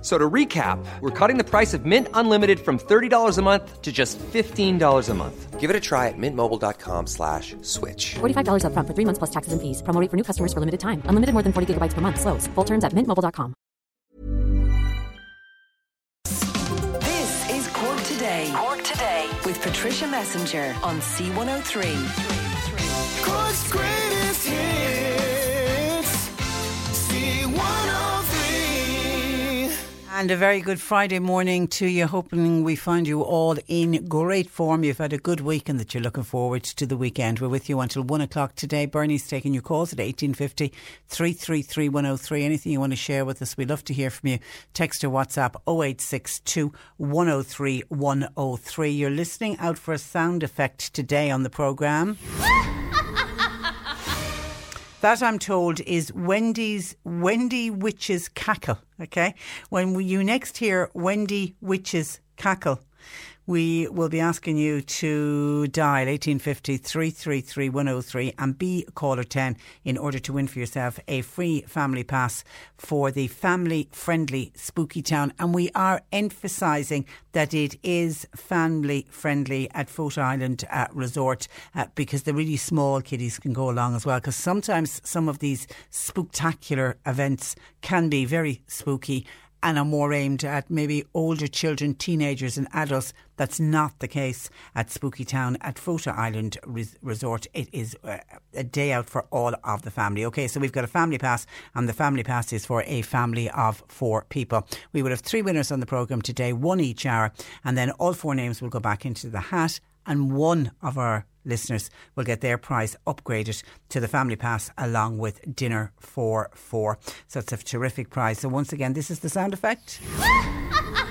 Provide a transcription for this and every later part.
F- So to recap, we're cutting the price of Mint Unlimited from $30 a month to just $15 a month. Give it a try at mintmobile.com slash switch. $45 upfront for three months plus taxes and fees. Promo rate for new customers for limited time. Unlimited more than 40 gigabytes per month. Slows. Full terms at mintmobile.com. This is Cork Today. Cork Today with Patricia Messenger on C103. Cork's greatest And a very good Friday morning to you. Hoping we find you all in great form. You've had a good week and that you're looking forward to the weekend. We're with you until one o'clock today. Bernie's taking your calls at 1850 333 103. Anything you want to share with us, we'd love to hear from you. Text or WhatsApp 0862 103 103. You're listening out for a sound effect today on the programme. That I'm told is Wendy's Wendy Witch's cackle. Okay, when you next hear Wendy Witch's cackle, we will be asking you to dial 1850 333 103 and be caller 10 in order to win for yourself a free family pass for the family friendly Spooky Town. And we are emphasising that it is family friendly at Fota Island uh, Resort uh, because the really small kiddies can go along as well. Because sometimes some of these spectacular events can be very spooky and are more aimed at maybe older children, teenagers, and adults. That's not the case at Spooky Town at Fota Island Res- Resort. It is uh, a day out for all of the family. Okay, so we've got a family pass, and the family pass is for a family of four people. We will have three winners on the programme today, one each hour, and then all four names will go back into the hat, and one of our listeners will get their prize upgraded to the family pass along with dinner for four. So it's a terrific prize. So once again, this is the sound effect.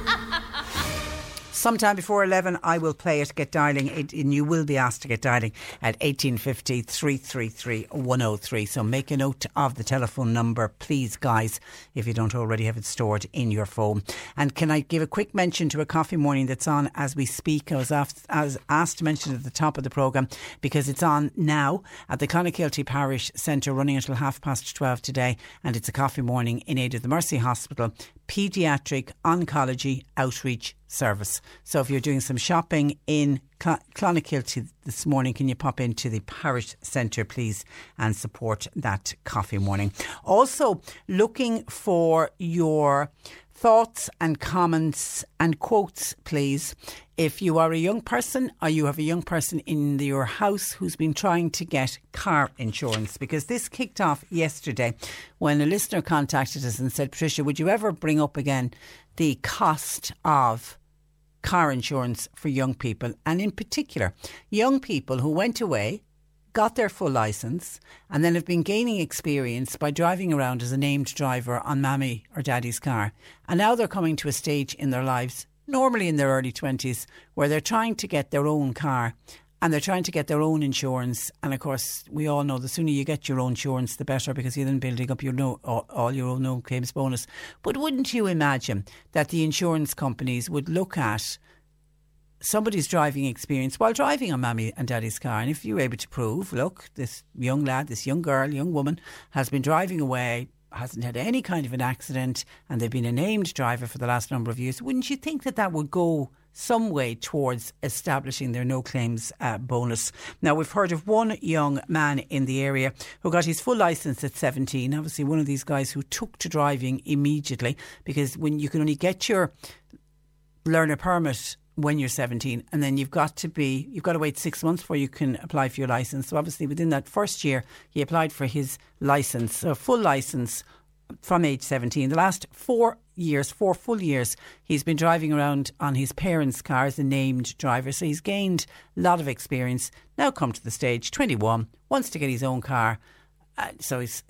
Sometime before 11, I will play it, get dialing, it, and you will be asked to get dialing at 1850 333 103. So make a note of the telephone number, please, guys, if you don't already have it stored in your phone. And can I give a quick mention to a coffee morning that's on as we speak? I was asked, I was asked to mention at the top of the programme because it's on now at the Clonakilty Parish Centre, running until half past 12 today. And it's a coffee morning in aid of the Mercy Hospital Paediatric Oncology Outreach Service. So if you're doing some shopping in Cl- Clonakilty this morning, can you pop into the parish centre, please, and support that coffee morning? Also, looking for your thoughts and comments and quotes, please. If you are a young person or you have a young person in your house who's been trying to get car insurance, because this kicked off yesterday when a listener contacted us and said, Patricia, would you ever bring up again the cost of car insurance for young people, and in particular, young people who went away, got their full licence, and then have been gaining experience by driving around as a named driver on mammy or daddy's car. And now they're coming to a stage in their lives, normally in their early 20s, where they're trying to get their own car. And they're trying to get their own insurance, and of course, we all know the sooner you get your own insurance, the better, because you're then building up your no, all, all your own no claims bonus. But wouldn't you imagine that the insurance companies would look at somebody's driving experience while driving on mammy and daddy's car. And if you're able to prove, look, this young lad, this young girl, young woman has been driving away, hasn't had any kind of an accident, and they've been a named driver for the last number of years, wouldn't you think that that would go some way towards establishing their no claims uh, bonus. Now, we've heard of one young man in the area who got his full licence at 17. Obviously, one of these guys who took to driving immediately because when you can only get your learner permit when you're 17 and then you've got to be you've got to wait 6 months before you can apply for your license so obviously within that first year he applied for his license a full license from age 17. The last four years, four full years, he's been driving around on his parents' car as a named driver. So he's gained a lot of experience. Now come to the stage, 21, wants to get his own car. Uh, so he's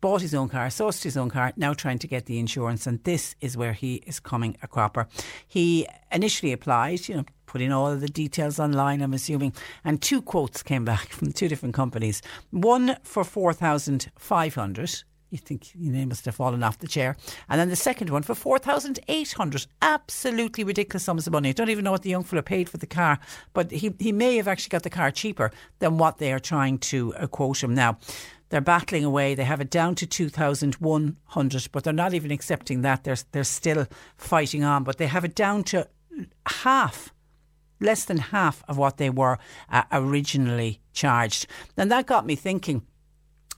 bought his own car, sourced his own car, now trying to get the insurance, and this is where he is coming a cropper. He initially applied, you know, put in all the details online, I'm assuming, and two quotes came back from two different companies. One for 4,500 you think your name must have fallen off the chair. And then the second one for 4,800. Absolutely ridiculous sums of money. I don't even know what the young fella paid for the car, but he, he may have actually got the car cheaper than what they are trying to uh, quote him now. They're battling away. They have it down to 2,100, but they're not even accepting that. They're, they're still fighting on, but they have it down to half less than half of what they were uh, originally charged. And that got me thinking.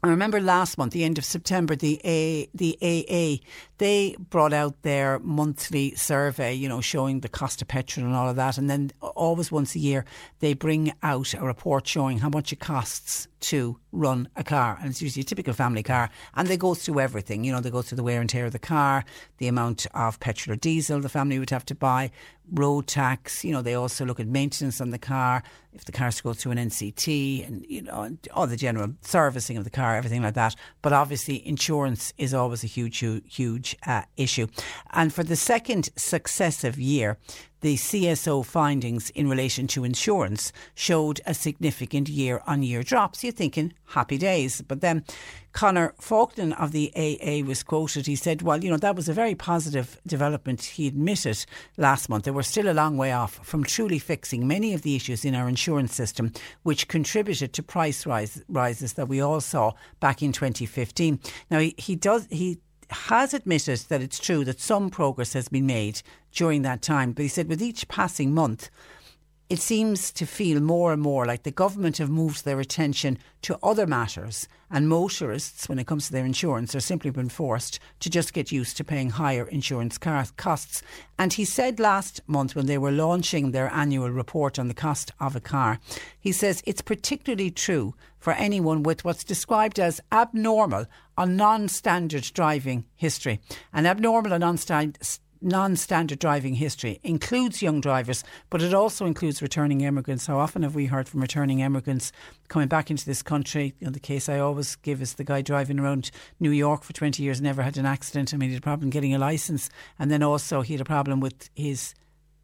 I remember last month, the end of September, the A, the AA, they brought out their monthly survey, you know, showing the cost of petrol and all of that. And then always once a year, they bring out a report showing how much it costs to run a car. And it's usually a typical family car. And they go through everything. You know, they go through the wear and tear of the car, the amount of petrol or diesel the family would have to buy, road tax. You know, they also look at maintenance on the car, if the car car's to go through an NCT and, you know, all the general servicing of the car, everything like that. But obviously, insurance is always a huge, huge uh, issue. And for the second successive year, the CSO findings in relation to insurance showed a significant year on year drop. So you're thinking, happy days. But then Conor Faulkner of the AA was quoted. He said, Well, you know, that was a very positive development. He admitted last month that we're still a long way off from truly fixing many of the issues in our insurance system, which contributed to price rise, rises that we all saw back in 2015. Now, he, he does, he has admitted that it's true that some progress has been made during that time. But he said with each passing month, it seems to feel more and more like the government have moved their attention to other matters, and motorists, when it comes to their insurance, are simply been forced to just get used to paying higher insurance costs. And he said last month when they were launching their annual report on the cost of a car, he says it's particularly true for anyone with what's described as abnormal or non standard driving history. An abnormal or non standard non standard driving history includes young drivers, but it also includes returning immigrants. How often have we heard from returning immigrants coming back into this country? You know, the case I always give is the guy driving around New York for 20 years, never had an accident. I mean, he had a problem getting a license, and then also he had a problem with his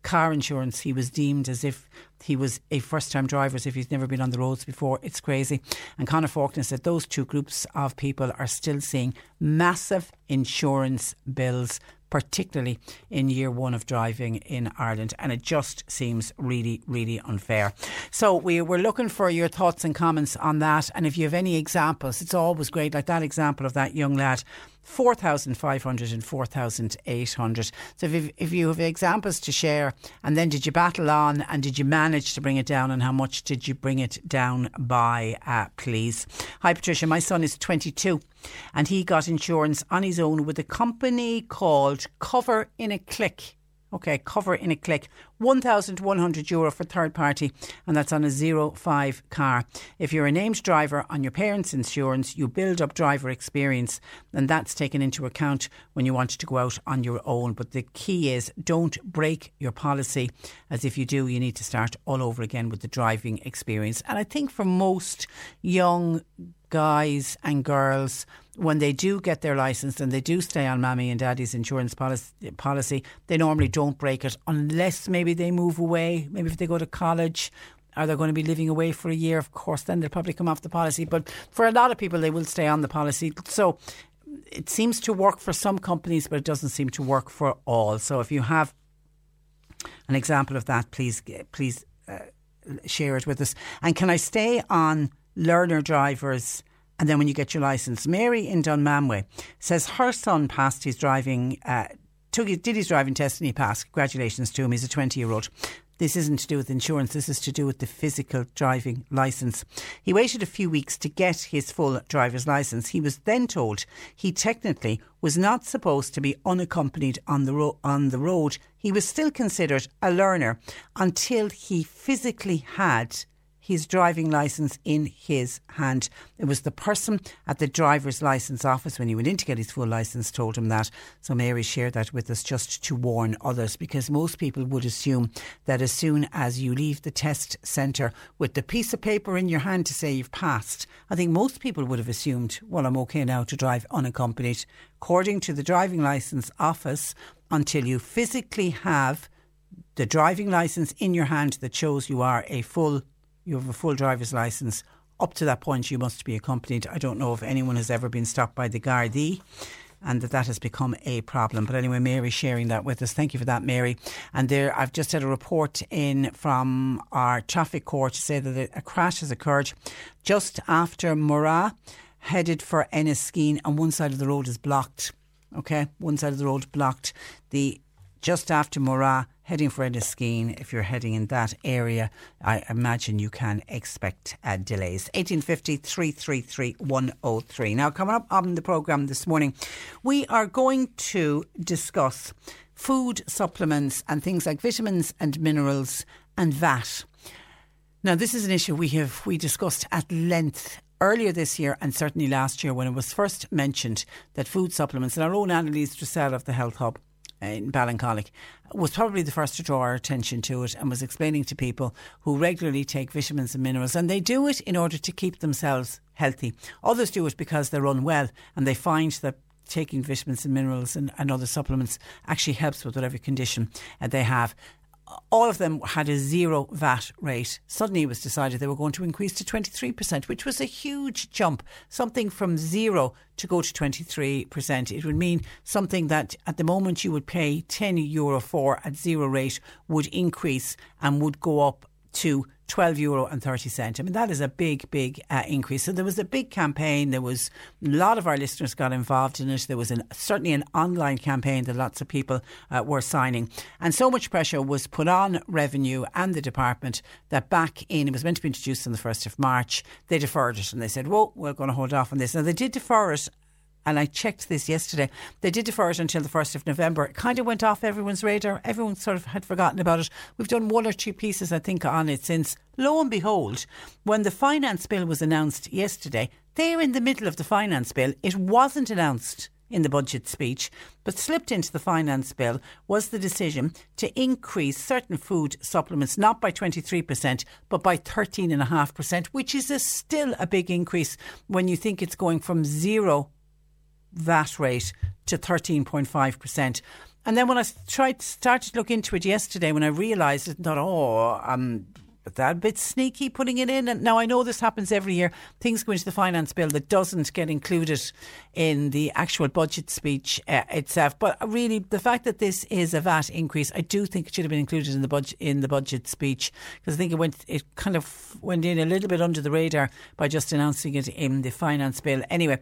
car insurance, he was deemed as if he was a first time driver, as if he's never been on the roads before. It's crazy. And Conor Faulkner said those two groups of people are still seeing massive insurance bills particularly in year one of driving in Ireland. And it just seems really, really unfair. So we were looking for your thoughts and comments on that. And if you have any examples, it's always great, like that example of that young lad 4,500 and 4,800. So if, if you have examples to share, and then did you battle on and did you manage to bring it down and how much did you bring it down by, uh, please? Hi, Patricia. My son is 22 and he got insurance on his own with a company called Cover in a Click. Okay, cover in a click. 1,100 euro for third party, and that's on a zero five car. If you're a named driver on your parents' insurance, you build up driver experience, and that's taken into account when you want to go out on your own. But the key is don't break your policy, as if you do, you need to start all over again with the driving experience. And I think for most young guys and girls, when they do get their license and they do stay on mommy and daddy's insurance policy, policy, they normally don't break it unless maybe they move away, maybe if they go to college. Are they going to be living away for a year? Of course, then they'll probably come off the policy. But for a lot of people, they will stay on the policy. So it seems to work for some companies, but it doesn't seem to work for all. So if you have an example of that, please please uh, share it with us. And can I stay on learner drivers? And then when you get your license, Mary in Dunmanway says her son passed his driving, uh, took did his driving test and he passed. Congratulations to him. He's a 20 year old. This isn't to do with insurance, this is to do with the physical driving licence. He waited a few weeks to get his full driver's licence. He was then told he technically was not supposed to be unaccompanied on the, ro- on the road. He was still considered a learner until he physically had his driving licence in his hand. It was the person at the driver's licence office when he went in to get his full licence told him that. So Mary shared that with us just to warn others because most people would assume that as soon as you leave the test centre with the piece of paper in your hand to say you've passed, I think most people would have assumed, well, I'm okay now to drive unaccompanied. According to the driving licence office, until you physically have the driving licence in your hand that shows you are a full you have a full driver's license. Up to that point, you must be accompanied. I don't know if anyone has ever been stopped by the Gardaí and that that has become a problem. But anyway, Mary sharing that with us. Thank you for that, Mary. And there, I've just had a report in from our traffic court to say that a crash has occurred just after Murragh, headed for Enniskeane, and one side of the road is blocked. Okay, one side of the road blocked. The just after Murragh, heading for Enniskeane, if you're heading in that area, I imagine you can expect uh, delays. 1850 333 103. Now, coming up on the programme this morning, we are going to discuss food supplements and things like vitamins and minerals and VAT. Now, this is an issue we have we discussed at length earlier this year and certainly last year when it was first mentioned that food supplements and our own Annalise Dressel of the Health Hub in Ballincollig was probably the first to draw our attention to it and was explaining to people who regularly take vitamins and minerals and they do it in order to keep themselves healthy. Others do it because they're unwell and they find that taking vitamins and minerals and, and other supplements actually helps with whatever condition uh, they have all of them had a zero VAT rate. Suddenly it was decided they were going to increase to 23%, which was a huge jump. Something from zero to go to 23%. It would mean something that at the moment you would pay 10 euro for at zero rate would increase and would go up to 12 euro and 30 cent. I mean, that is a big, big uh, increase. So there was a big campaign. There was a lot of our listeners got involved in it. There was an, certainly an online campaign that lots of people uh, were signing. And so much pressure was put on revenue and the department that back in, it was meant to be introduced on the 1st of March, they deferred it and they said, well, we're going to hold off on this. Now, they did defer it and I checked this yesterday. They did defer it until the 1st of November. It kind of went off everyone's radar. Everyone sort of had forgotten about it. We've done one or two pieces, I think, on it since. Lo and behold, when the finance bill was announced yesterday, there in the middle of the finance bill, it wasn't announced in the budget speech, but slipped into the finance bill was the decision to increase certain food supplements not by 23% but by 13.5%, which is a still a big increase when you think it's going from zero VAT rate to 13.5%. And then when I tried started to look into it yesterday, when I realised it, thought, oh, um, that bit sneaky putting it in. And now I know this happens every year. Things go into the finance bill that doesn't get included in the actual budget speech uh, itself. But really, the fact that this is a VAT increase, I do think it should have been included in the budget in the budget speech because I think it went it kind of went in a little bit under the radar by just announcing it in the finance bill. Anyway,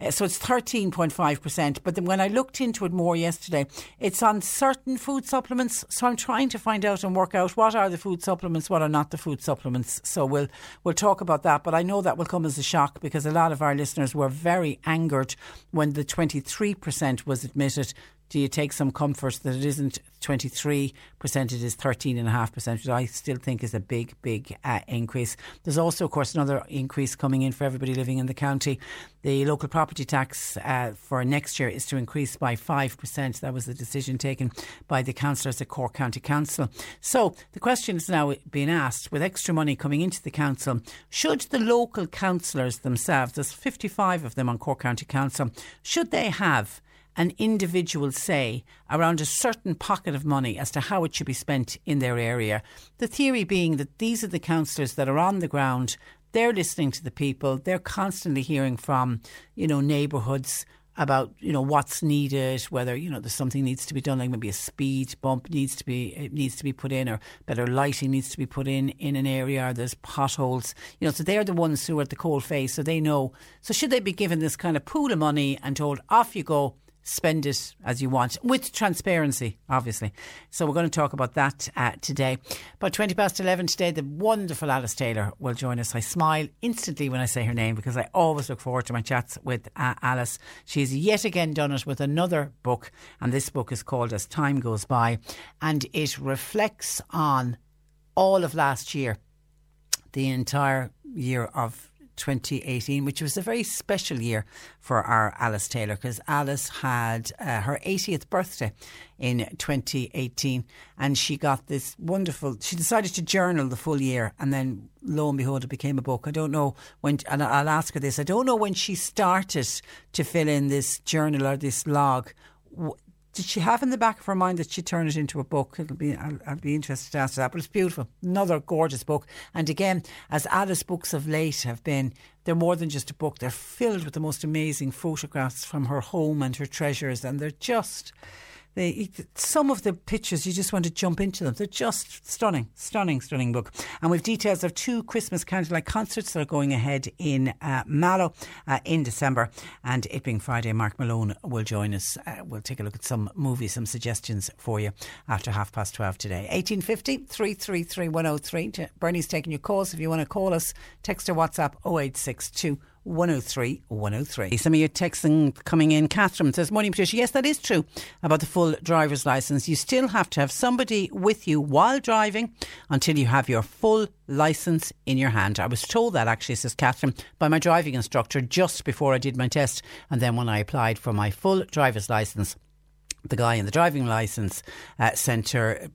uh, so it's thirteen point five percent. But then when I looked into it more yesterday, it's on certain food supplements. So I'm trying to find out and work out what are the food supplements, what are not the food supplements. So we'll we'll talk about that. But I know that will come as a shock because a lot of our listeners were very angered when the 23% was admitted do you take some comfort that it isn't 23%, it is 13.5%, which I still think is a big, big uh, increase. There's also, of course, another increase coming in for everybody living in the county. The local property tax uh, for next year is to increase by 5%. That was the decision taken by the councillors at Cork County Council. So the question is now being asked with extra money coming into the council, should the local councillors themselves, there's 55 of them on Cork County Council, should they have an individual say around a certain pocket of money as to how it should be spent in their area. The theory being that these are the councillors that are on the ground, they're listening to the people, they're constantly hearing from, you know, neighbourhoods about you know what's needed, whether you know there's something needs to be done, like maybe a speed bump needs to be it needs to be put in, or better lighting needs to be put in in an area. Or there's potholes, you know. So they're the ones who are at the cold face, so they know. So should they be given this kind of pool of money and told off you go? Spend it as you want with transparency, obviously. So we're going to talk about that uh, today. About 20 past 11 today, the wonderful Alice Taylor will join us. I smile instantly when I say her name because I always look forward to my chats with uh, Alice. She's yet again done it with another book, and this book is called As Time Goes By, and it reflects on all of last year the entire year of 2018, which was a very special year for our Alice Taylor because Alice had uh, her 80th birthday in 2018 and she got this wonderful, she decided to journal the full year and then lo and behold, it became a book. I don't know when, and I'll ask her this, I don't know when she started to fill in this journal or this log did she have in the back of her mind that she'd turn it into a book? It'll be I'll, I'll, be interested to ask that. But it's beautiful, another gorgeous book. And again, as Alice books of late have been, they're more than just a book. They're filled with the most amazing photographs from her home and her treasures, and they're just some of the pictures, you just want to jump into them. They're just stunning, stunning, stunning book. And with details of two Christmas candlelight concerts that are going ahead in uh, Mallow uh, in December. And it being Friday, Mark Malone will join us. Uh, we'll take a look at some movies, some suggestions for you after half past 12 today. 1850 333 103. Bernie's taking your calls. If you want to call us, text or WhatsApp 0862 103 103. Some of your texting coming in. Catherine says, Morning, Patricia. Yes, that is true about the full driver's license. You still have to have somebody with you while driving until you have your full license in your hand. I was told that actually, says Catherine, by my driving instructor just before I did my test. And then when I applied for my full driver's license, the guy in the driving license uh, centre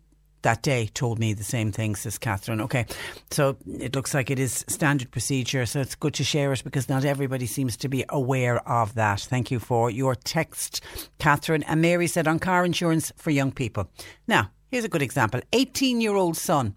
that day told me the same thing, says Catherine. Okay, so it looks like it is standard procedure, so it's good to share it because not everybody seems to be aware of that. Thank you for your text, Catherine. And Mary said on car insurance for young people. Now, here's a good example 18 year old son,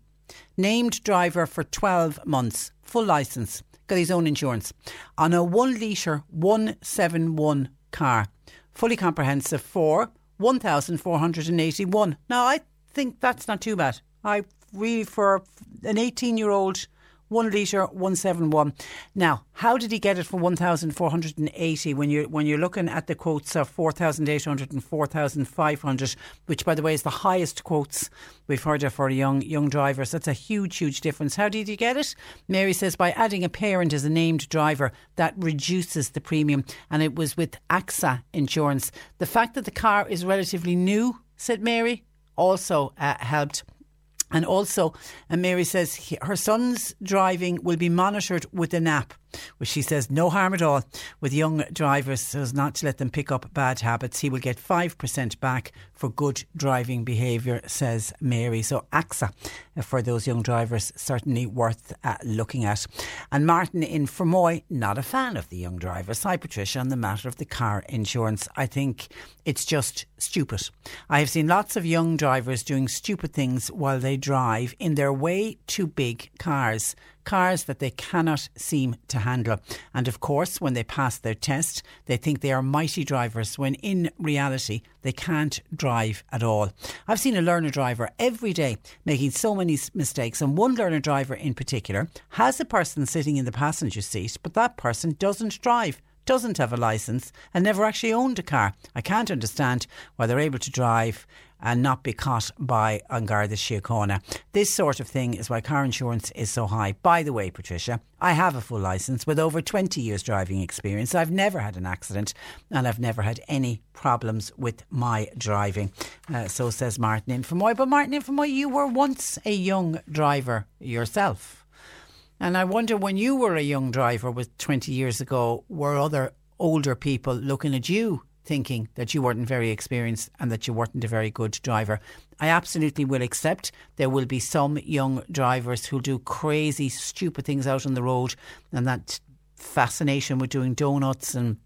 named driver for 12 months, full licence, got his own insurance, on a 1 litre 171 car, fully comprehensive for 1,481. Now, I think that's not too bad. I really, for an 18 year old, one litre, one seven one. Now, how did he get it for one thousand four hundred and eighty? When you when you're looking at the quotes of four thousand eight hundred and four thousand five hundred, which by the way is the highest quotes we've heard of for young young drivers. That's a huge huge difference. How did he get it? Mary says by adding a parent as a named driver, that reduces the premium, and it was with AXA insurance. The fact that the car is relatively new, said Mary, also uh, helped. And also, and Mary says he, her son's driving will be monitored with an app which she says no harm at all with young drivers so as not to let them pick up bad habits. He will get 5% back for good driving behaviour, says Mary. So AXA uh, for those young drivers certainly worth uh, looking at. And Martin in Fermoy, not a fan of the young drivers. Hi Patricia on the matter of the car insurance. I think it's just stupid. I have seen lots of young drivers doing stupid things while they drive in their way too big cars cars that they cannot seem to handle. And of course, when they pass their test, they think they are mighty drivers when in reality they can't drive at all. I've seen a learner driver every day making so many mistakes, and one learner driver in particular has a person sitting in the passenger seat, but that person doesn't drive doesn't have a license and never actually owned a car. I can't understand why they're able to drive and not be caught by An Garda Síochána. This sort of thing is why car insurance is so high. By the way, Patricia, I have a full licence with over 20 years driving experience. I've never had an accident and I've never had any problems with my driving. Uh, so says Martin in Fermoy. But Martin in Fermoy, you were once a young driver yourself. And I wonder when you were a young driver with 20 years ago, were other older people looking at you thinking that you weren't very experienced and that you weren't a very good driver. I absolutely will accept there will be some young drivers who do crazy, stupid things out on the road, and that fascination with doing donuts and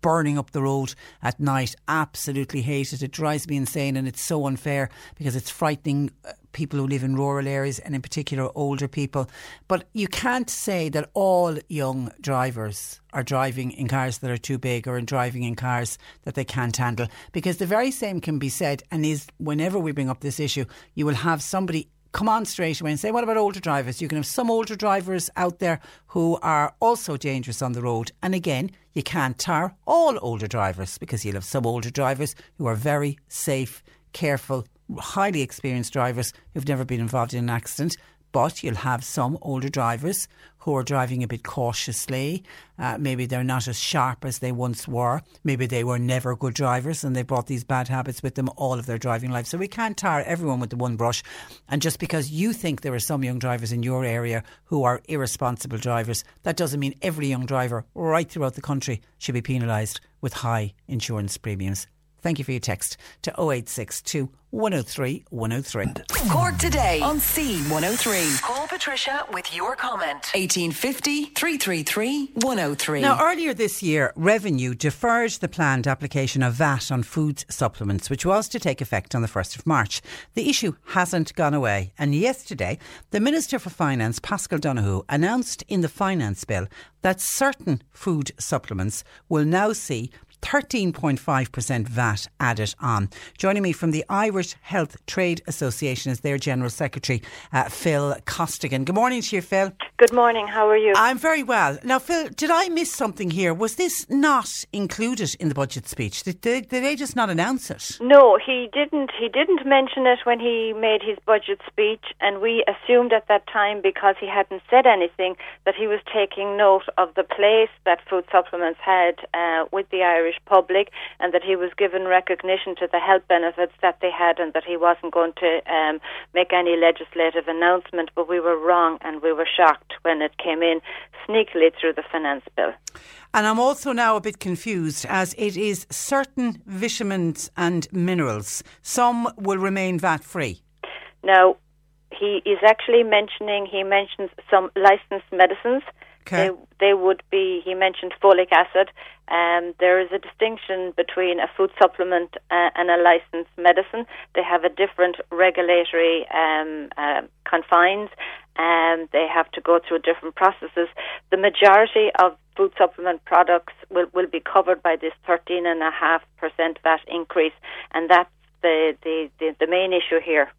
burning up the road at night. Absolutely hate it. It drives me insane and it's so unfair because it's frightening uh, people who live in rural areas and in particular older people. But you can't say that all young drivers are driving in cars that are too big or in driving in cars that they can't handle because the very same can be said and is whenever we bring up this issue you will have somebody come on straight away and say, what about older drivers? You can have some older drivers out there who are also dangerous on the road. And again, you can't tar all older drivers because you'll have some older drivers who are very safe, careful, highly experienced drivers who've never been involved in an accident. But you'll have some older drivers who are driving a bit cautiously. Uh, maybe they're not as sharp as they once were. Maybe they were never good drivers and they brought these bad habits with them all of their driving life. So we can't tar everyone with the one brush. And just because you think there are some young drivers in your area who are irresponsible drivers, that doesn't mean every young driver right throughout the country should be penalised with high insurance premiums. Thank you for your text to 0862 103 103. Cork today on C103. Call Patricia with your comment. 1850 333 103. Now, earlier this year, Revenue deferred the planned application of VAT on food supplements, which was to take effect on the 1st of March. The issue hasn't gone away, and yesterday, the Minister for Finance, Paschal Donohoe, announced in the Finance Bill that certain food supplements will now see 13.5% VAT added on. Joining me from the Irish Health Trade Association is their General Secretary, uh, Phil Costigan. Good morning to you, Phil. Good morning. How are you? I'm very well. Now, Phil, did I miss something here? Was this not included in the budget speech? Did they, did they just not announce it? no, he didn't. He didn't mention it when he made his budget speech, and we assumed at that time because he hadn't said anything that he was taking note of the place that food supplements had uh, with the Irish public, and that he was given recognition to the health benefits that they had, and that he wasn't going to um, make any legislative announcement. But we were wrong, and we were shocked when it came in sneakily through the finance bill. And I'm also now a bit confused as it is certain vitamins and minerals. Some will remain VAT free. Now, he is actually mentioning, he mentions some licensed medicines. Okay. They, they would be, he mentioned folic acid. Um, there is a distinction between a food supplement uh, and a licensed medicine. They have a different regulatory um, uh, confines and they have to go through different processes. The majority of food supplement products will, will be covered by this 13.5% VAT increase, and that's the, the, the, the main issue here.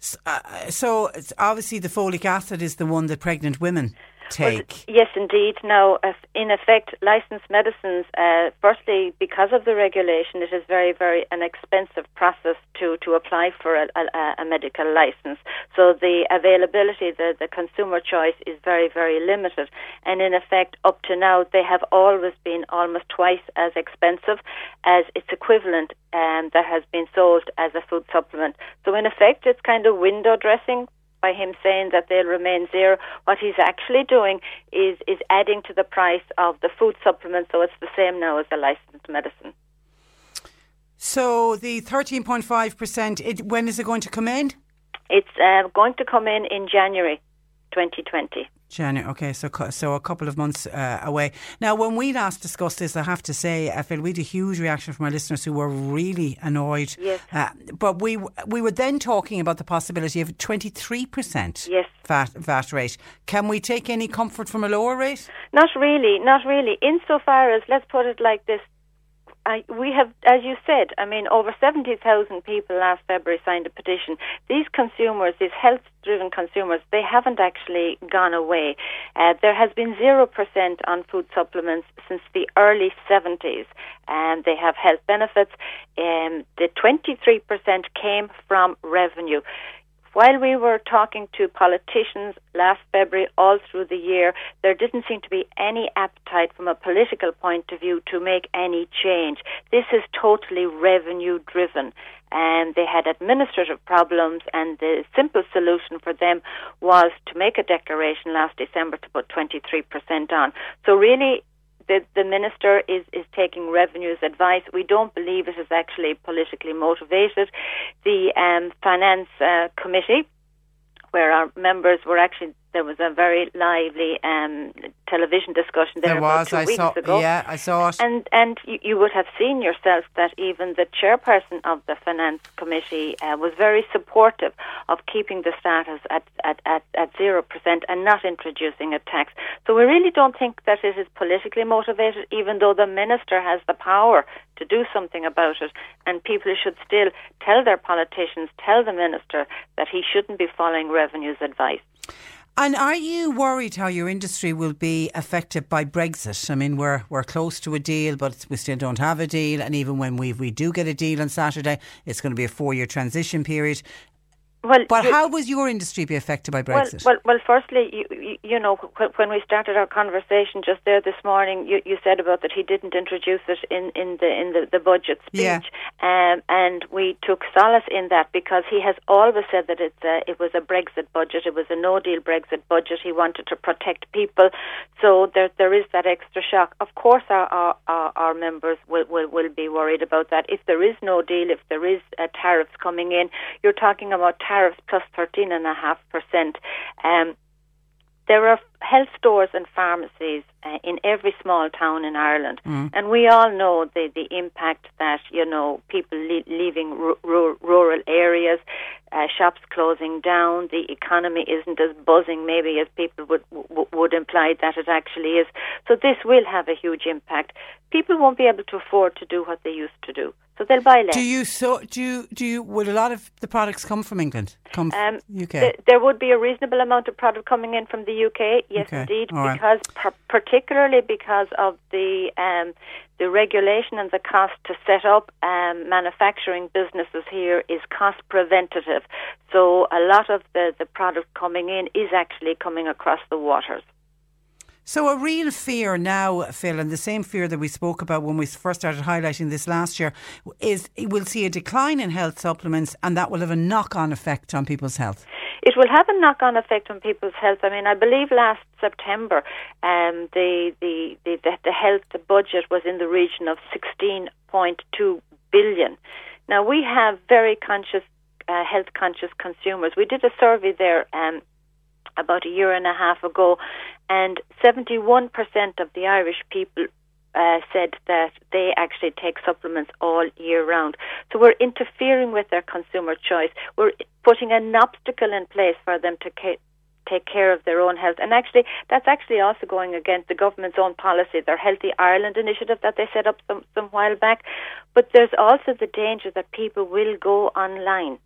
S- uh, so obviously the folic acid is the one that pregnant women take. Yes, indeed. Now, in effect, licensed medicines, uh, firstly, because of the regulation, it is very, very an expensive process to, to apply for a, a, a medical license. So the availability, the, the consumer choice is very, very limited. And in effect, up to now, they have always been almost twice as expensive as its equivalent um, that has been sold as a food supplement. So in effect, it's kind of window dressing by him saying that they'll remain zero. What he's actually doing is is adding to the price of the food supplement, so it's the same now as the licensed medicine. So the 13.5%, it, when is it going to come in? It's uh, going to come in in January 2020. January. Okay, so so a couple of months uh, away. Now, when we last discussed this, I have to say, I feel we had a huge reaction from our listeners who were really annoyed. Yes. Uh, but we we were then talking about the possibility of a twenty three percent Yes. VAT VAT rate. Can we take any comfort from a lower rate? Not really, not really. Insofar as, let's put it like this, I, we have, as you said, I mean, over 70,000 people last February signed a petition. These consumers, these health driven consumers, they haven't actually gone away. Uh, there has been 0% on food supplements since the early 70s, and they have health benefits. Um, the 23% came from revenue. While we were talking to politicians last February, all through the year, there didn't seem to be any appetite from a political point of view to make any change. This is totally revenue driven. And they had administrative problems, and the simple solution for them was to make a declaration last December to put 23% on. So, really, the, the minister is, is taking revenues advice. We don't believe it is actually politically motivated. The um, finance uh, committee, where our members were actually there was a very lively um, television discussion there, There was, two I weeks saw- ago. yeah, I saw it. And and you, you would have seen yourself that even the chairperson of the finance committee uh, was very supportive of keeping the status at at at at zero percent and not introducing a tax. So we really don't think that it is politically motivated, even though the minister has the power to do something about it. And people should still tell their politicians, tell the minister that he shouldn't be following revenue's advice. And are you worried how your industry will be affected by Brexit? I mean, we're we're close to a deal, but we still don't have a deal. And even when we we do get a deal on Saturday, it's going to be a four year transition period. Well, But you- how will your industry be affected by Brexit? Well, well, well firstly, you, you, you know, when we started our conversation just there this morning, you, you said about that he didn't introduce it in, in the in the, the budget speech, Yeah. um, and we took solace in that because he has always said that it's a, it was a Brexit budget, it was a No Deal Brexit budget. He wanted to protect people, so there there is that extra shock. Of course, our our, our, our members will, will will be worried about that. If there is no deal, if there is uh, tariffs coming in, you're talking about tariffs plus thirteen and a half percent. Um, there are health stores and pharmacies uh, in every small town in Ireland, and we all know the the impact that you know people le- leaving ru- ru- rural areas, uh, shops closing down, the economy isn't as buzzing maybe as people would w- would imply that it actually is. So this will have a huge impact. People won't be able to afford to do what they used to do, so they'll buy less. do you so do you do you would a lot of the products come from England? Come Um, from UK? th- there would be a reasonable amount of product coming in from the UK, yes, Okay, indeed, all right. because par- particularly because of the um, the regulation and the cost to set up um, manufacturing businesses here is cost preventative. So a lot of the, the product coming in is actually coming across the waters. So a real fear now, Phil, and the same fear that we spoke about when we first started highlighting this last year, is we'll see a decline in health supplements, and that will have a knock-on effect on people's health. It will have a knock-on effect on people's health. I mean, I believe last September, um, the, the, the, the, health budget was in the region of 16.2 billion. Now, we have very conscious, uh, health-conscious consumers. We did a survey there um, about a year and a half ago, and 71% of the Irish people uh, said that they actually take supplements all year round. So we're interfering with their consumer choice. We're putting an obstacle in place for them to ca- take care of their own health. And actually, that's actually also going against the government's own policy, their Healthy Ireland initiative that they set up some, some while back. But there's also the danger that people will go online.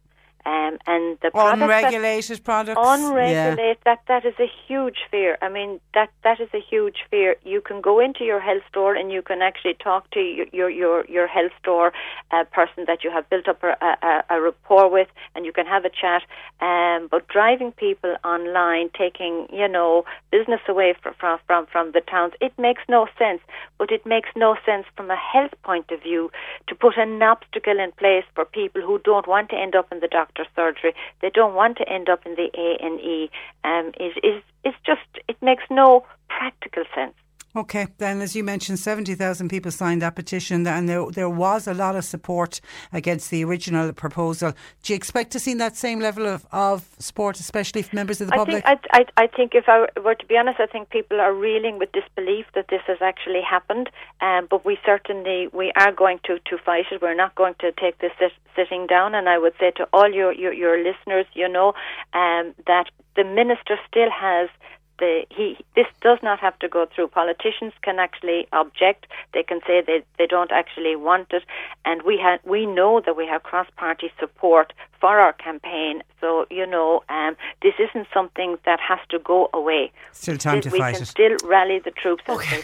Um, and the products that- Unregulated products. unregulated that that is a huge fear. I mean that that is a huge fear. You can go into your health store and you can actually talk to your your your, your health store uh, person that you have built up a, a, a rapport with and you can have a chat. Um, but driving people online taking you know business away from, from from from the towns it makes no sense. But it makes no sense from a health point of view to put an obstacle in place for people who don't want to end up in the doctor's surgery. They don't want to end up in the A and E. Um, is is it's just it makes no practical sense. Okay, then as you mentioned, 70,000 people signed that petition and there, there was a lot of support against the original proposal. Do you expect to see that same level of, of support, especially from members of the I public? think I, I, I think if I were to be honest, I think people are reeling with disbelief that this has actually happened. Um, but we certainly we are going to, to fight it. We're not going to take this sit, sitting down. And I would say to all your your, your listeners, you know, um, that the minister still has the, he this does not have to go through. Politicians can actually object. They can say they they don't actually want it, and we have we know that we have cross party support for our campaign. So you know, um, this isn't something that has to go away. Still time to we fight can it. still rally the troops,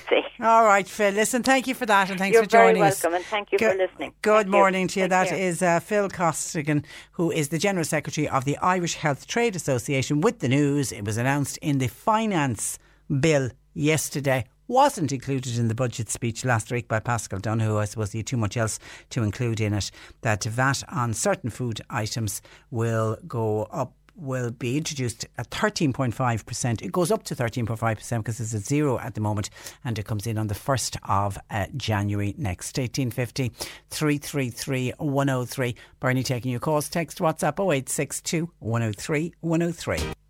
say. All right, Phil. Listen, thank you for that, and thanks You're for joining very us. welcome, and thank you Go- for listening. Good Thank you. morning to you. That care. is uh, Phil Costigan, who is the General Secretary of the Irish Health Trade Association. With the news, it was announced in the finance bill yesterday. Wasn't included in the budget speech last week by Paschal Donohoe. I suppose he had too much else to include in it. That VAT on certain food items will go up will be introduced at 13.5%. It goes up to 13.5% because it's at zero at the moment and it comes in on the 1st of uh, January next. 1850 333 103. Bernie taking your calls. Text WhatsApp 0862 103 103.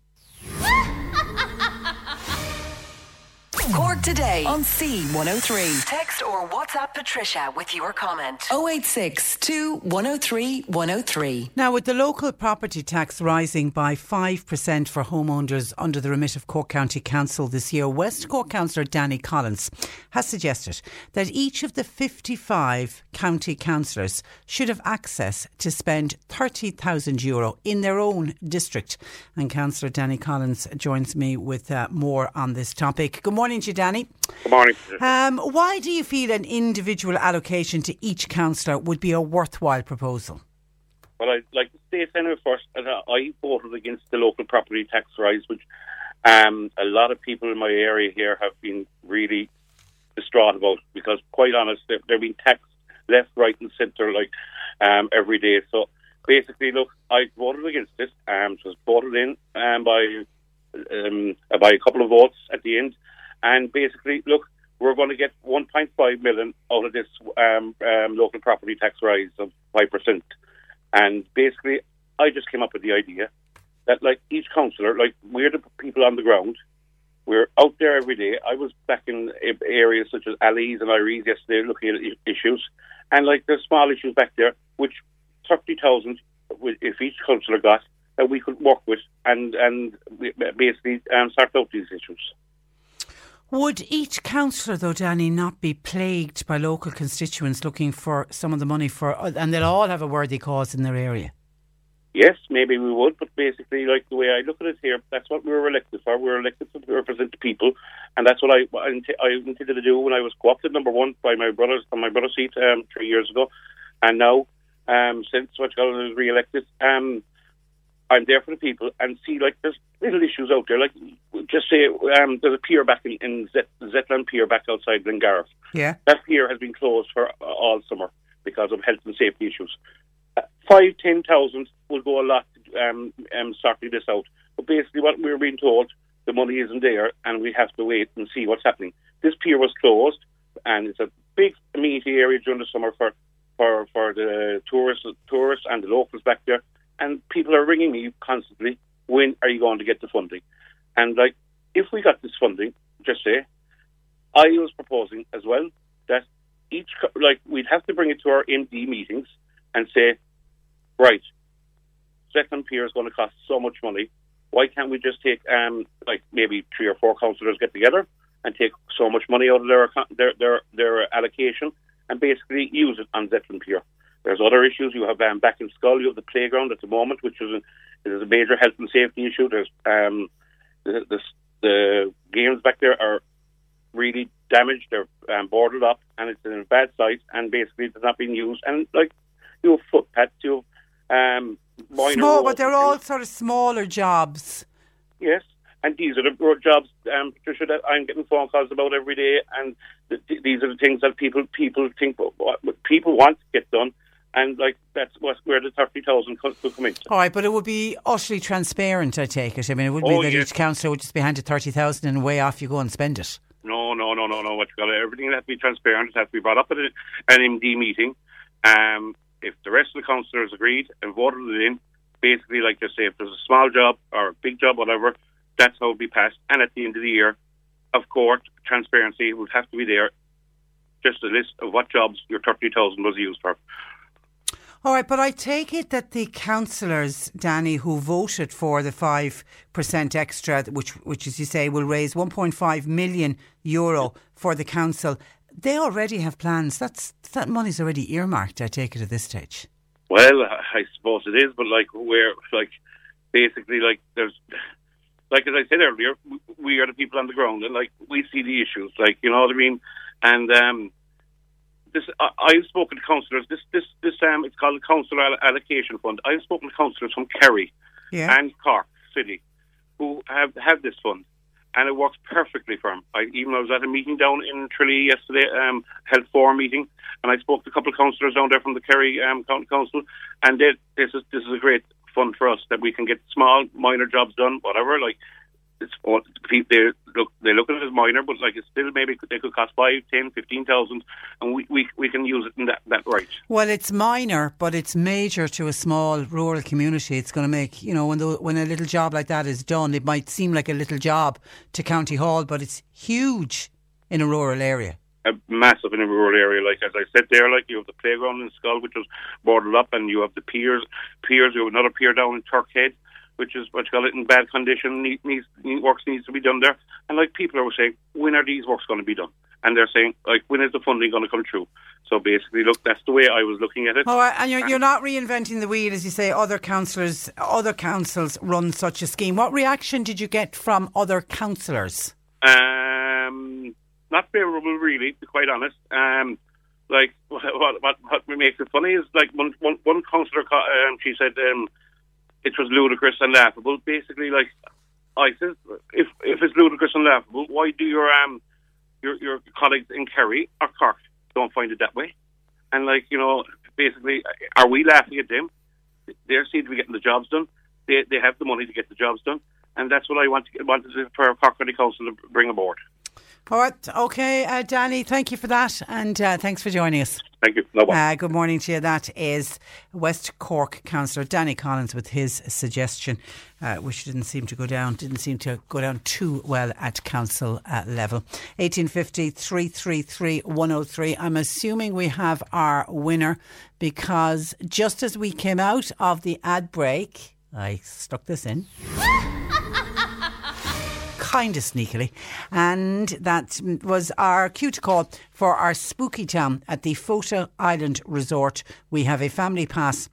Cork today on C103. Text or WhatsApp Patricia with your comment. 086 103 103. Now, with the local property tax rising by 5% for homeowners under the remit of Cork County Council this year, West Cork Councillor Danny Collins has suggested that each of the 55 county councillors should have access to spend 30,000 euro in their own district. And Councillor Danny Collins joins me with uh, more on this topic. Good morning to you, Danny. Good morning. Um, why do you feel an individual allocation to each councillor would be a worthwhile proposal? Well, I'd like to state senator first, uh, I voted against the local property tax rise, which um, a lot of people in my area here have been really distraught about because, quite honest, they're, they're being taxed left, right, and centre like um, every day. So basically, look, I voted against it. Um, it was voted in um, by um, by a couple of votes at the end, and basically, look, we're going to get 1.5 million out of this um, um, local property tax rise of five percent. And basically, I just came up with the idea that, like each councillor, like we're the people on the ground. We're out there every day. I was back in areas such as Allihies and Eyeries yesterday looking at issues, and like there's small issues back there, which thirty thousand, if each councillor got, that we could work with and and basically um, sort out these issues. Would each councillor, though, Danny, not be plagued by local constituents looking for some of the money for, and they'll all have a worthy cause in their area? Yes, maybe we would, but basically, like the way I look at it here, that's what we were elected for. We were elected to represent the people, and that's what I, I intended to do when I was co-opted number one by my brothers on my brother's seat um, three years ago, and now um, since what was re-elected, um, I'm there for the people and see like there's little issues out there. Like just say um, there's a pier back in, in Zet- Zetland Pier back outside Glengarriff. Yeah. That pier has been closed for uh, all summer because of health and safety issues. Uh, five, ten thousand will go a lot um, um, sorting this out. But basically, what we're being told, the money isn't there, and we have to wait and see what's happening. This pier was closed, and it's a big amenity area during the summer for for for the tourists, tourists and the locals back there. And people are ringing me constantly. When are you going to get the funding? And like, if we got this funding, just say, I was proposing as well that each like we'd have to bring it to our MD meetings and say, right, second pier is going to cost so much money. Why can't we just take um like maybe three or four councillors get together and take so much money out of their account, their their their allocation and basically use it on Zetland Pier? There's other issues. You have um, back in Schull, you have the playground at the moment, which is a, is a major health and safety issue. There's um the the, the games back there are really damaged. They're um, boarded up, and it's in a bad site, and basically it's not being used. And like you have footpaths, you have um, minor Small, but they're all sort of smaller jobs. Yes, and these are the jobs, um, Patricia, that I'm getting phone calls about every day, and th- th- these are the things that people people think people want to get done, and like that's what where the thirty thousand could come into. All right, but it would be utterly transparent, I take it. I mean, it would Oh, be that yes. each councillor would just be handed 30,000 and way off you go and spend it. No, no, no, no, no. What you got? Everything has to be transparent. It has to be brought up at an MD meeting. Um, if the rest of the councillors agreed and voted it in, basically, like you say, if there's a small job or a big job, whatever, that's how it would be passed. And at the end of the year, of course, transparency would have to be there. Just a list of what jobs your thirty thousand was used for. All right, but I take it that the councillors, Danny, who voted for the 5% extra, which, which as you say, will raise 1.5 million euro for the council, they already have plans. That's That money's already earmarked, I take it, at this stage. Well, I suppose it is, but like we're like basically like there's like as I said earlier, we are the people on the ground, and like we see the issues, like you know what I mean. And um, this, I, I've spoken to councillors. This, this, this, um, it's called the Council All- Allocation Fund. I've spoken to councillors from Kerry Yeah. and Cork City who have have this fund, and it works perfectly for them. I even I was at a meeting down in Tralee yesterday, um, health forum meeting, and I spoke to a couple of councillors down there from the Kerry um, County Council, and they, this is this is a great fund for us that we can get small minor jobs done, whatever. Like it's all- pe- they look they look at it as minor, but like it's still maybe they could cost five, ten, fifteen thousand, and we, we we can use it in that that right. Well, it's minor, but it's major to a small rural community. It's going to make, you know, when the, when a little job like that is done, it might seem like a little job to County Hall, but it's huge in a rural area. a massive in a rural area. Like as I said there, like you have the playground in Schull, which was boarded up, and you have the piers. Piers. You have another pier down in Turkhead, which is what you call it in bad condition. Need, needs need, works needs to be done there. And like people are saying, when are these works going to be done? And they're saying, like, when is the funding going to come through? So basically, look, that's the way I was looking at it. All right, and you're, you're not reinventing the wheel, as you say. Other councillors, other councils run such a scheme. What reaction did you get from other councillors? Um, not favourable, really, to be quite honest. Um, like what what what makes it funny is like one one, one councillor, um, she said um, it was ludicrous and laughable. Basically, like I said, if if it's ludicrous and laughable, why do your um your your colleagues in Kerry or Cork don't find it that way? And like you know, basically, are we laughing at them? They seem to be getting the jobs done. They they have the money to get the jobs done, and that's what I want to get, wanted to, for Cork County Council to bring aboard. All right. Okay, uh, Danny, thank you for that. And uh, thanks for joining us. Thank you. No problem. Uh, good morning to you. That is West Cork Councillor Danny Collins with his suggestion, uh, which didn't seem to go down, didn't seem to go down too well at council uh, level. 1850 333 103. I'm assuming we have our winner because just as we came out of the ad break, I stuck this in kind of sneakily. And that was our cue to call for our spooky town at the Fota Island Resort. We have a family pass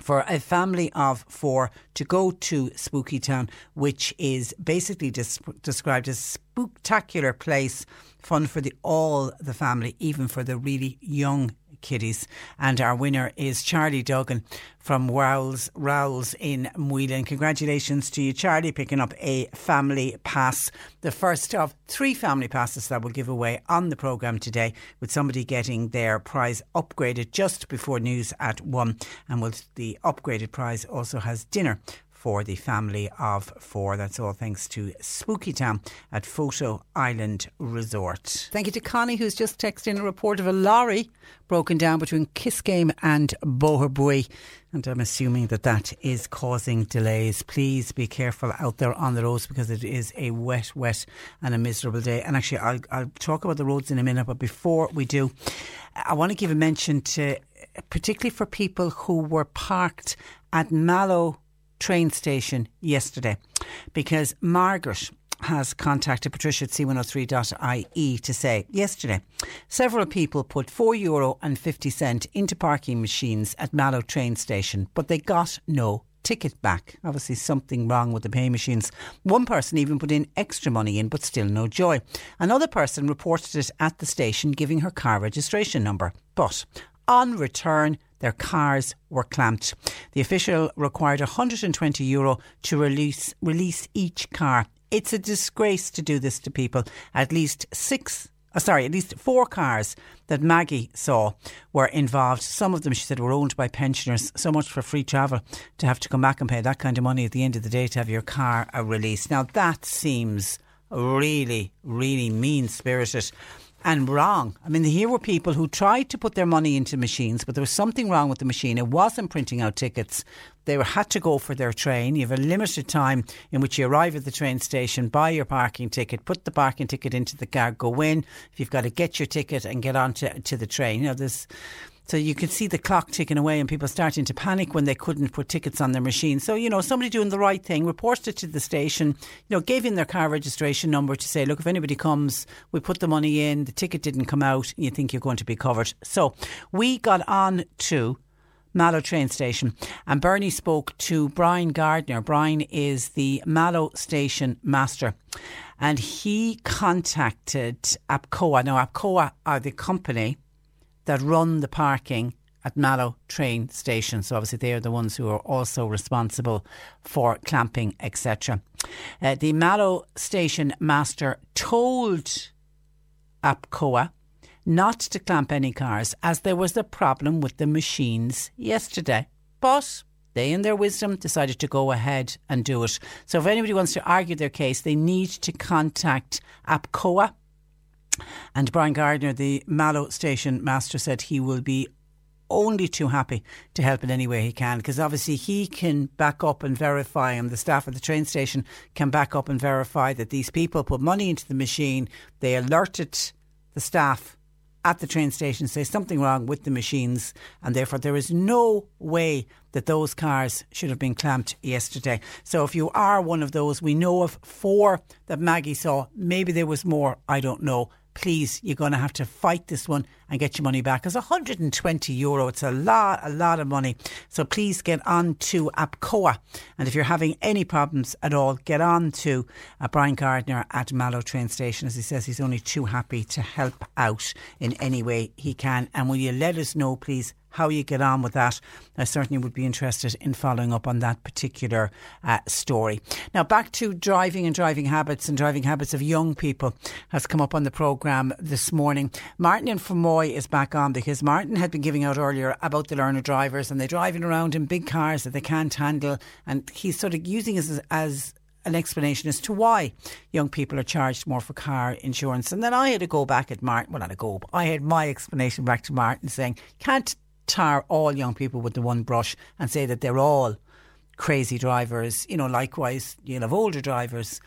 for a family of four to go to Spooky Town, which is basically des- described as spectacular place, fun for the all the family, even for the really young kiddies. And our winner is Charlie Duggan from Rowles, Rowles in Moylan. Congratulations to you, Charlie, picking up a family pass. The first of three family passes that we'll give away on the programme today, with somebody getting their prize upgraded just before news at one. And will the upgraded prize also has dinner for the family of four. That's all thanks to Spooky Town at Fota Island Resort. Thank you to Connie, who's just texted in a report of a lorry broken down between Kiskeam and Boherbue. And I'm assuming that that is causing delays. Please be careful out there on the roads because it is a wet, wet and a miserable day. And actually, I'll, I'll talk about the roads in a minute. But before we do, I want to give a mention to, particularly for people who were parked at Mallow train station yesterday because Margaret has contacted Patricia at c103.ie to say yesterday several people put €4 euro and 50 cent into parking machines at Mallow train station but they got no ticket back. Obviously, something wrong with the pay machines. One person even put in extra money in, but still no joy. Another person reported it at the station, giving her car registration number. But on return, their cars were clamped. The official required 120 euro to release release each car. It's a disgrace to do this to people. At least six Oh, sorry, at least four cars that Maggie saw were involved. Some of them, she said, were owned by pensioners. So much for free travel to have to come back and pay that kind of money at the end of the day to have your car uh, released. Now, that seems really, really mean spirited and wrong. I mean, here were people who tried to put their money into machines, but there was something wrong with the machine. It wasn't printing out tickets. They were, had to go for their train. You have a limited time in which you arrive at the train station, buy your parking ticket, put the parking ticket into the car, go in. If you've got to get your ticket and get on to, to the train, you know, there's so you could see the clock ticking away and people starting to panic when they couldn't put tickets on their machine. So, you know, somebody doing the right thing, reported it to the station, you know, gave in their car registration number to say, look, if anybody comes, we put the money in, the ticket didn't come out, you think you're going to be covered. So we got on to Mallow train station. And Bernie spoke to Brian Gardner. Brian is the Mallow station master. And he contacted APCOA. Now, APCOA are the company that run the parking at Mallow train station. So obviously they are the ones who are also responsible for clamping, etc. Uh, the Mallow station master told APCOA not to clamp any cars as there was a problem with the machines yesterday. But they, in their wisdom, decided to go ahead and do it. So if anybody wants to argue their case, they need to contact APCOA. And Brian Gardner, the Mallow station master, said he will be only too happy to help in any way he can because obviously he can back up and verify and the staff at the train station can back up and verify that these people put money into the machine they alerted the staff at the train station say something wrong with the machines and therefore there is no way that those cars should have been clamped yesterday. So if you are one of those, we know of four that Maggie saw. Maybe there was more, I don't know please, you're going to have to fight this one and get your money back. It's 120 euro. It's a lot, a lot of money. So please get on to APCOA. And if you're having any problems at all, get on to uh, Brian Gardner at Mallow train station. As he says, he's only too happy to help out in any way he can. And will you let us know, please, how you get on with that. I certainly would be interested in following up on that particular uh, story. Now, back to driving and driving habits and driving habits of young people has come up on the programme this morning. Martin in Fermoy is back on because Martin had been giving out earlier about the learner drivers and they're driving around in big cars that they can't handle. And he's sort of using it as, as an explanation as to why young people are charged more for car insurance. And then I had to go back at Martin, well, not a go, I had my explanation back to Martin saying, can't tar all young people with the one brush and say that they're all crazy drivers. You know, likewise, you'll have older drivers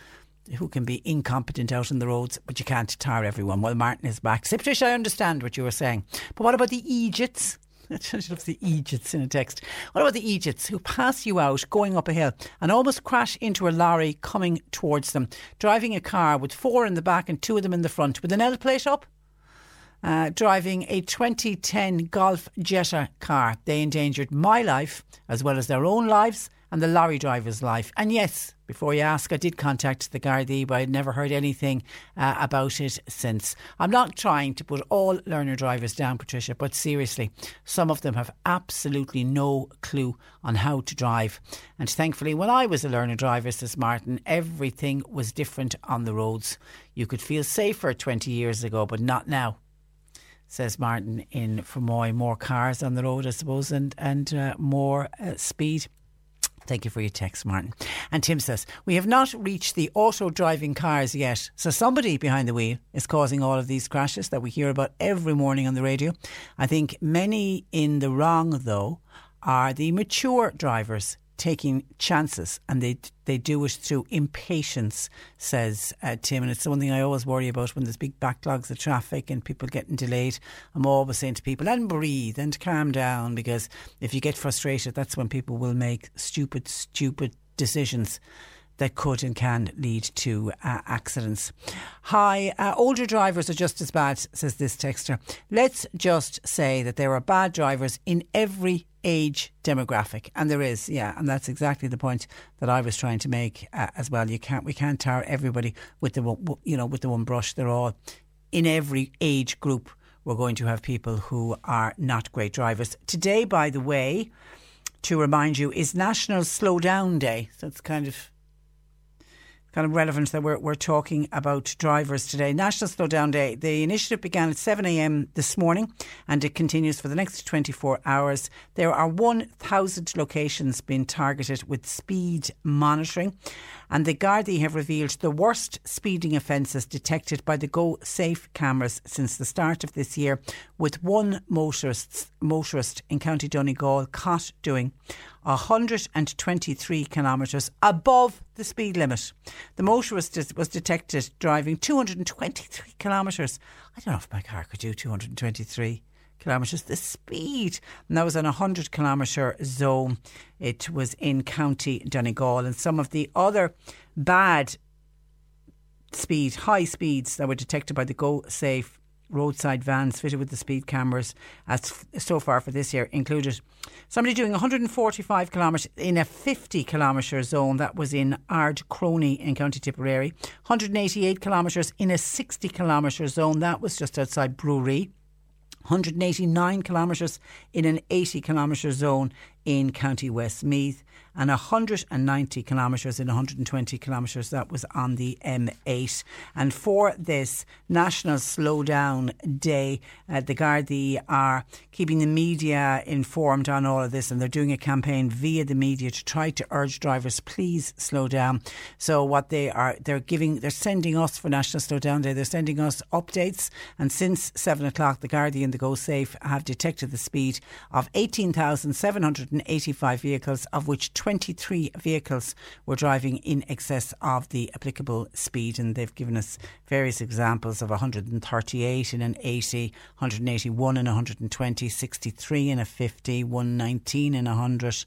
who can be incompetent out on the roads, but you can't tar everyone. Well, Martin is back. So, Patricia, I understand what you were saying. But what about the Egypts? I should have the Egypts in a text. What about the Egypts who pass you out going up a hill and almost crash into a lorry coming towards them, driving a car with four in the back and two of them in the front with an L plate up? Uh, driving a 2010 Golf Jetta car. They endangered my life as well as their own lives and the lorry driver's life. And yes, before you ask, I did contact the Gardaí, but I'd never heard anything uh, about it since. I'm not trying to put all learner drivers down, Patricia, but seriously, some of them have absolutely no clue on how to drive. And thankfully, when I was a learner driver, says Martin, everything was different on the roads. You could feel safer 20 years ago, but not now says Martin in Fermoy. More more cars on the road, I suppose, and and uh, more uh, speed. Thank you for your text, Martin. And Tim says, We have not reached the auto driving cars yet. So somebody behind the wheel is causing all of these crashes that we hear about every morning on the radio. I think many in the wrong, though, are the mature drivers taking chances and they they do it through impatience, says uh, Tim. And it's the one thing I always worry about when there's big backlogs of traffic and people getting delayed. I'm always saying to people, and breathe and calm down because if you get frustrated, that's when people will make stupid, stupid decisions that could and can lead to uh, accidents. Hi, uh, older drivers are just as bad, says this texter. Let's just say that there are bad drivers in every age demographic, and there is, yeah, and that's exactly the point that I was trying to make uh, as well. You can't, we can't tar everybody with the, you know, with the one brush. They're all in every age group. We're going to have people who are not great drivers. Today, by the way, to remind you, is National Slow Down Day. So it's kind of kind of relevant that we're, we're talking about drivers today. National Slowdown Day. The initiative began at 7am this morning and it continues for the next 24 hours. There are 1,000 locations being targeted with speed monitoring and the Gardaí have revealed the worst speeding offences detected by the Go Safe cameras since the start of this year, with one motorist, motorist in County Donegal caught doing 123 kilometres above the speed limit. The motorist was detected driving 223 kilometres. I don't know if my car could do 223 kilometres. The speed, and that was on a 100 kilometre zone. It was in County Donegal. And some of the other bad speed, high speeds that were detected by the Go Safe roadside vans fitted with the speed cameras as so far for this year included somebody doing 145 kilometres in a 50 kilometre zone that was in Ardcroney in County Tipperary 188 kilometres in a 60 kilometre zone that was just outside Bruree 189 kilometres in an 80 kilometre zone in County Westmeath and 190 kilometres in 120 kilometres. That was on the M8. And for this National Slowdown Day, uh, the Gardaí are keeping the media informed on all of this and they're doing a campaign via the media to try to urge drivers, please slow down. So what they are, they're giving, they're sending us for National Slowdown Day, they're sending us updates. And since 7 o'clock, the Gardaí and the Go Safe have detected the speed of 18,785 vehicles, of which 23 vehicles were driving in excess of the applicable speed, and they've given us various examples of 138 in an 80, 181 in a 120, 63 in a 50, 119 in a 100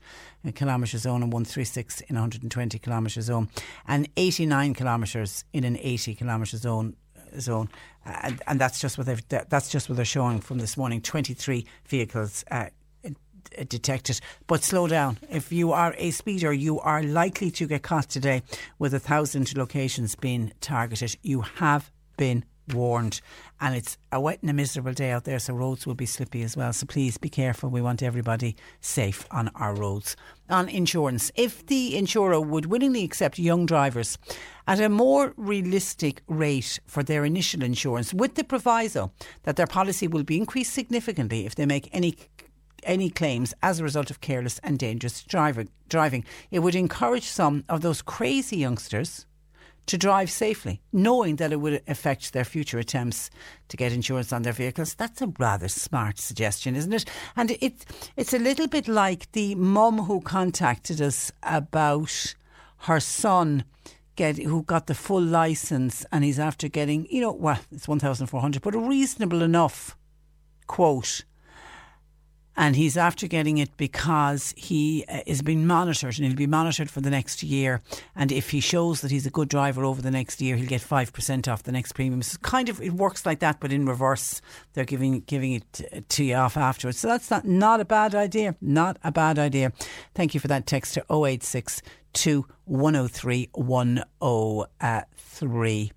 kilometre zone, and 136 in a 120 kilometre zone, and 89 kilometres in an 80 kilometre zone zone, and, and that's just what they've that's just what they're showing from this morning. Twenty three vehicles. Uh, Uh, detected. But slow down. If you are a speeder, you are likely to get caught today with a thousand locations being targeted. You have been warned. And it's a wet and a miserable day out there, so roads will be slippy as well. So please be careful. We want everybody safe on our roads. On insurance, if the insurer would willingly accept young drivers at a more realistic rate for their initial insurance, with the proviso that their policy will be increased significantly if they make any any claims as a result of careless and dangerous driving. It would encourage some of those crazy youngsters to drive safely, knowing that it would affect their future attempts to get insurance on their vehicles. That's a rather smart suggestion, isn't it? And it, it's a little bit like the mum who contacted us about her son. Get, who got the full license and he's after getting, you know, well, it's 1,400, but a reasonable enough quote and he's after getting it because he uh, is being monitored and he'll be monitored for the next year. And if he shows that he's a good driver over the next year he'll get 5% off the next premium. So kind of it works like that but in reverse. They're giving giving it to you off afterwards. So that's not not a bad idea. Not a bad idea. Thank you for that text to 086 103 103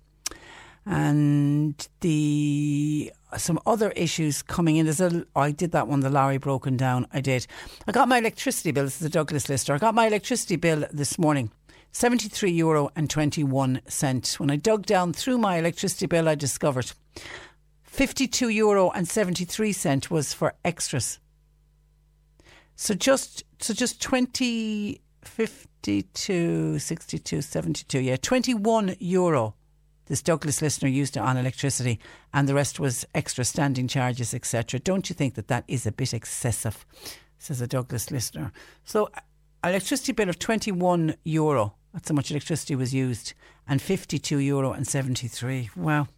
and the some other issues coming in. There's a, I did that one, the lorry broken down. I did. I got my electricity bill. This is the Douglas Lister. I got my electricity bill this morning. 73 euro and 21 cent. When I dug down through my electricity bill, I discovered 52 euro and 73 cent was for extras. So just so just 20 52 62 72 yeah 21 euro this Douglas listener used it on electricity, and the rest was extra standing charges, etc. Don't you think that that is a bit excessive? Says a Douglas listener. So, electricity bill of 21 euro. That's how much electricity was used, and 52 euro and 73. Wow.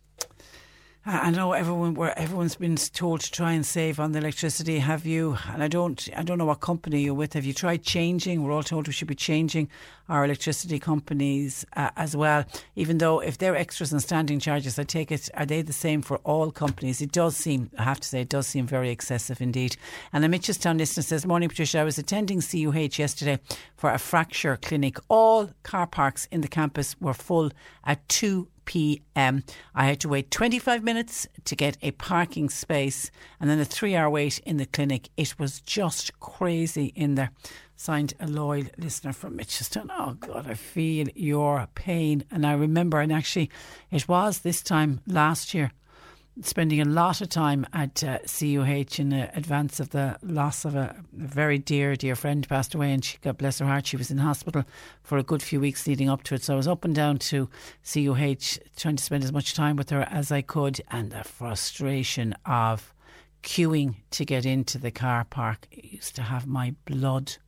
I know everyone where everyone's been told to try and save on the electricity. Have you? And I don't. I don't know what company you're with. Have you tried changing? We're all told we should be changing our electricity companies uh, as well. Even though if they're extras and standing charges, I take it are they the same for all companies? It does seem. I have to say, it does seem very excessive indeed. And the Mitchelstown listener says, "Morning, Patricia. I was attending CUH yesterday for a fracture clinic. All car parks in the campus were full at two p.m. I had to wait 25 minutes to get a parking space and then a three hour wait in the clinic. It was just crazy in there. Signed a loyal listener from Mitchelstown. Oh God, I feel your pain. And I remember, and actually, it was this time last year spending a lot of time at uh, CUH in uh, advance of the loss of a, a, very dear, dear friend passed away, and she, God bless her heart, she was in hospital for a good few weeks leading up to it. So I was up and down to CUH trying to spend as much time with her as I could, and the frustration of queuing to get into the car park used to have my blood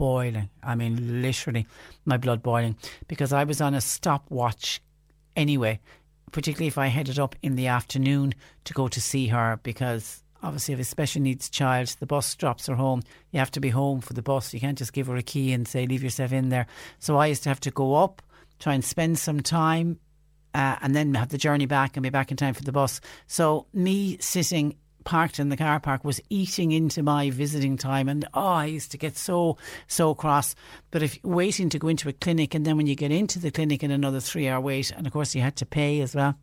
boiling. I mean, literally, my blood boiling. Because I was on a stopwatch anyway particularly if I headed up in the afternoon to go to see her because obviously if a special needs child the bus drops her home you have to be home for the bus. You can't just give her a key and say leave yourself in there. So I used to have to go up try and spend some time uh, and then have the journey back and be back in time for the bus. So me sitting parked in the car park was eating into my visiting time. And oh I used to get so so cross. But if waiting to go into a clinic and then when you get into the clinic in another 3 hour wait and of course you had to pay as well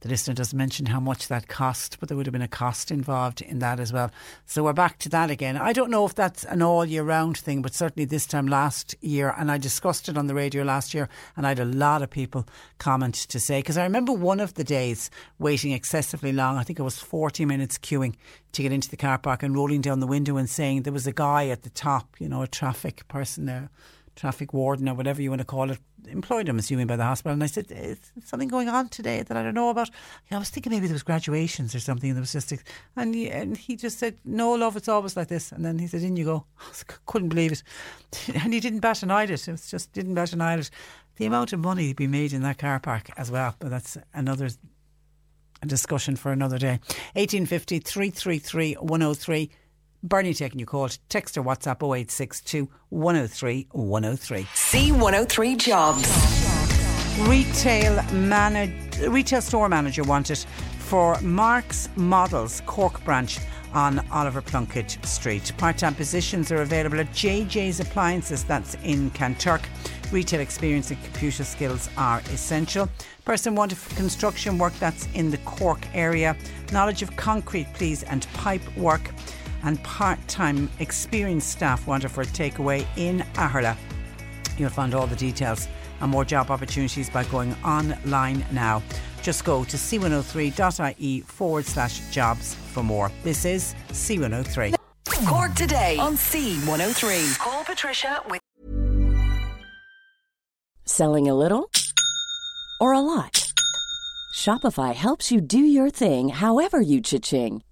the listener doesn't mention how much that cost, but there would have been a cost involved in that as well. So we're back to that again. I don't know if that's an all year round thing, but certainly this time last year, and I discussed it on the radio last year, and I had a lot of people comment to say, because I remember one of the days waiting excessively long. I think it was 40 minutes queuing to get into the car park and rolling down the window and saying there was a guy at the top, you know, a traffic person there traffic warden or whatever you want to call it, employed him, assuming by the hospital. And I said, eh, Is something going on today that I don't know about? I was thinking maybe there was graduations or something. And there was just, and he, and he just said, No, love, it's always like this. And then he said, In you go. I couldn't believe it. And he didn't bat an eyelid. It was just didn't bat an eyelid. The amount of money to be made in that car park as well. But that's another discussion for another day. 1850 333 103. Bernie taking your call. Text or WhatsApp 0862 103 103. C103 Jobs. Retail manager retail store manager wanted for Mark's Models Cork branch on Oliver Plunkett Street. Part time positions are available at JJ's Appliances, that's in Kanturk. Retail experience and computer skills are essential. Person wanted for construction work that's in the Cork area. Knowledge of concrete, please, and pipe work. And part time experienced staff wanted for a takeaway in Aherla. You'll find all the details and more job opportunities by going online now. Just go to c103.ie forward slash jobs for more. This is C103. Cork today on C103. Call Patricia with Selling a little or a lot? Shopify helps you do your thing however you cha-ching.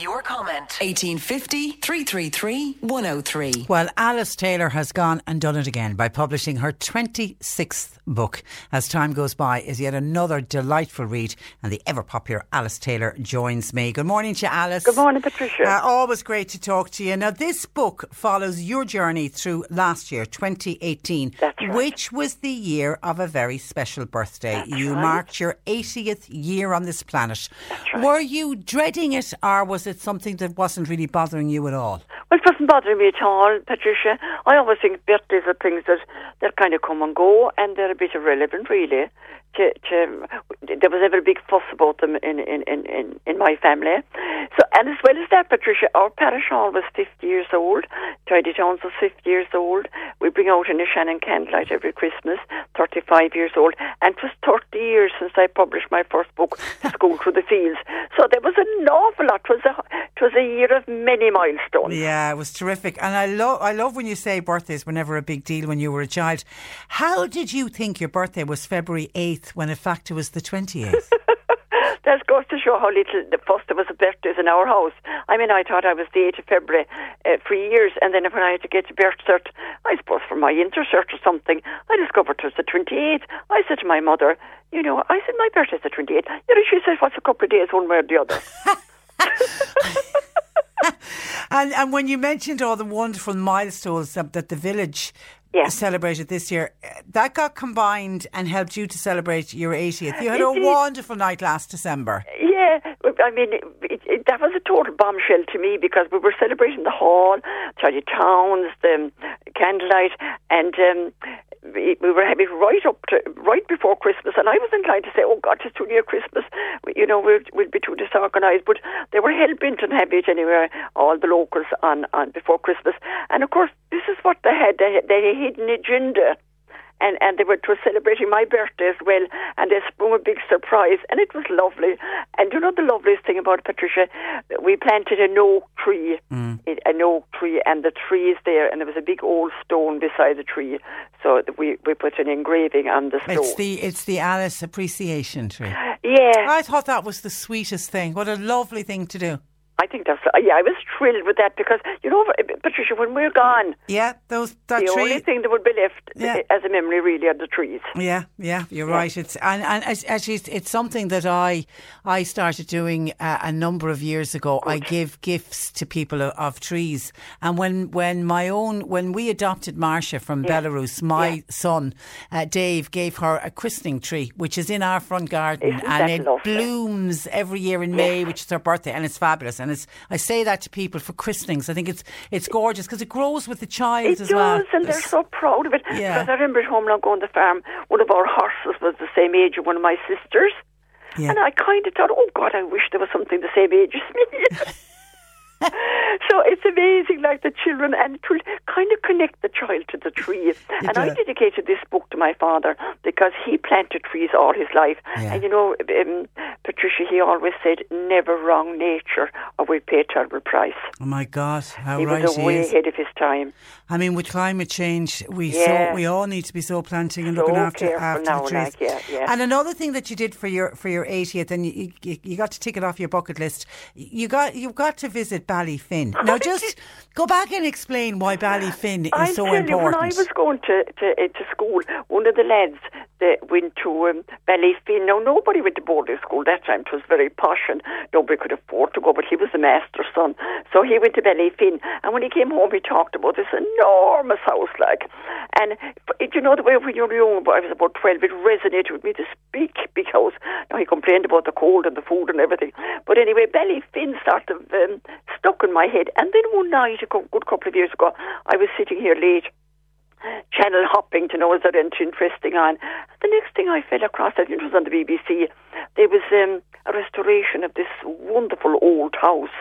Your comment. 1850 333 103. Well, Alice Taylor has gone and done it again by publishing her 26th book. As time goes by, is yet another delightful read, and the ever popular Alice Taylor joins me. Good morning to you, Alice. Good morning, Patricia. Uh, always great to talk to you. Now, this book follows your journey through last year, 2018, That's right. which was the year of a very special birthday. That's you right. marked your 80th year on this planet. Were you dreading it, or was it something that wasn't really bothering you at all? Well, it doesn't bother me at all, Patricia. I always think birthdays are things that, that kind of come and go, and they're a bit irrelevant, really. To, to, there was never a big fuss about them in, in, in, in, in my family. So, and as well as that, Patricia, our parish hall was 50 years old. Tidy Towns was 50 years old. We bring out Innishannon candlelight every Christmas, 35 years old. And it was 30 years since I published my first book, School Through the Fields. So there was an awful lot. It was a, it was a year of many milestones. Yeah, it was terrific, and I love I love when you say birthdays were never a big deal when you were a child. How did you think your birthday was February when in fact it was the twenty eighth? That goes to show how little the fuss there was of birthdays in our house. I mean, I thought I was the 8th of February uh, for years, and then when I had to get a birth cert, I suppose for my intercert or something, I discovered it was the 28th. I said to my mother, you know, I said, my birthday's the 28th. You know, she said, what's a couple of days, one way or the other? and and when you mentioned all the wonderful milestones that, that the village Yeah. celebrated this year, uh, that got combined and helped you to celebrate your eightieth. You had a wonderful night last December. Yeah, I mean, it, it, it, that was a total bombshell to me because we were celebrating the hall, Charlie Towns, the um, candlelight, and um, we, we were having right up to right before Christmas. And I was inclined to say, "Oh God, it's too near Christmas. You know, we'll, we'll be too disorganised." But they were hell bent on having it anyway. All the locals on on before Christmas, and of course, this is what they had. They had, they had a hidden agenda and and they were to celebrating my birthday as well, and they sprung a big surprise, and it was lovely. And you know the loveliest thing about Patricia, we planted an oak tree, mm. it- an oak tree, and the tree is there, and there was a big old stone beside the tree, so we we put an engraving on the stone. It's the it's the Alice Appreciation Tree. yeah, I thought that was the sweetest thing. What a lovely thing to do. I think that's yeah. I was thrilled with that because you know, Patricia, when we're gone, Yeah, those that the tree. only thing that would be left Yeah. as a memory really are the trees. Yeah, yeah, you're right. It's and and actually, it's, it's something that I I started doing uh, a number of years ago. I give gifts to people of, of trees, and when when my own when we adopted Marcia from Belarus, my son uh, Dave gave her a christening tree, which is in our front garden, Isn't and it lovely? blooms every year in May, which is her birthday, and it's fabulous. And it's I say that to people for christenings. I think it's it's gorgeous because it grows with the child It as does, well. and they're There's- so proud of it. Yeah. Because I remember at home now going to the farm, one of our horses was the same age as one of my sisters. Yeah. And I kind of thought, oh God, I wish there was something the same age as me. so it's amazing, like the children, and to kind of connect the child to the tree. and I dedicated this book to my father because he planted trees all his life. Yeah. And you know, um, Patricia, he always said, never wrong nature or we pay a terrible price. Oh my God, how he right was he way is. ahead of his time. I mean, with climate change, we Yeah. so we all need to be so planting and So looking after after now, the trees. like, yeah, yeah. And another thing that you did for your for your 80th, and you, you, you got to tick it off your bucket list. You got you've got to visit Ballyfin. Now, just go back and explain why Ballyfin is I'll so tell you, when I was going to, to, uh, to school, one of the lads that went to um, Ballyfin. Now, nobody went to boarding school that time. It was very posh and nobody could afford to go, but he was a master's son. So he went to Ballyfin. And when he came home, he talked about this enormous house, like. And it, you know, the way when you're young, I was about 12, it resonated with me, this big, big house. Now, he complained about the cold and the food and everything. But anyway, Ballyfin sort of um, stuck in my head. And then one night, a good couple of years ago, I was sitting here late channel hopping to know is there anything interesting on. The next thing I fell across, I think it was on the BBC, there was um, a restoration of this wonderful old house.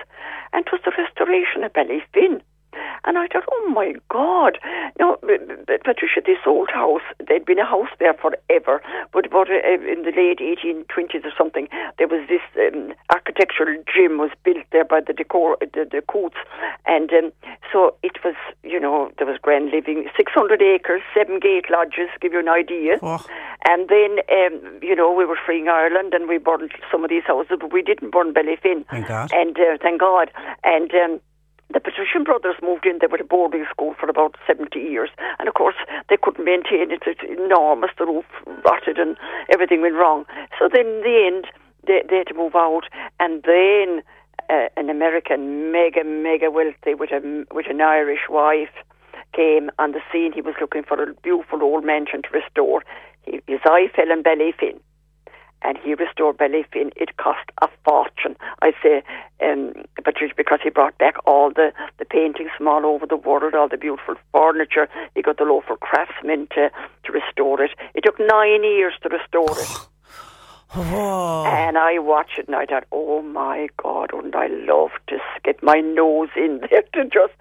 And it was the restoration of Ballyfin. And I thought, oh my God. B- Patricia, this old house, there'd been a house there forever, but about uh, in the late 1820s or something, there was this um, architectural gym was built there by the decor, the, the. And um, so it was, you know, there was grand living, 600 acres, seven gate lodges, give you an idea. Oh. And then, um, you know, we were freeing Ireland and we burned some of these houses, but we didn't burn Ballyfin. Thank God. And uh, thank God. And um, the Patrician brothers moved in They were a boarding school for about 70 years. And of course, they couldn't maintain it. It's enormous. The roof rotted and everything went wrong. So then in the end, they, they had to move out. And then uh, an American mega, mega wealthy with, a, with an Irish wife came on the scene. He was looking for a beautiful old mansion to restore. He, his eye fell on Ballyfin and he restored Ballyfin. It cost a fortune. I say, um, Patricia, because he brought back all the, the paintings from all over the world, all the beautiful furniture. He got the local craftsmen to, to restore it. It took nine years to restore it. Oh. And I watched it and I thought, oh my God, wouldn't I love to get my nose in there to just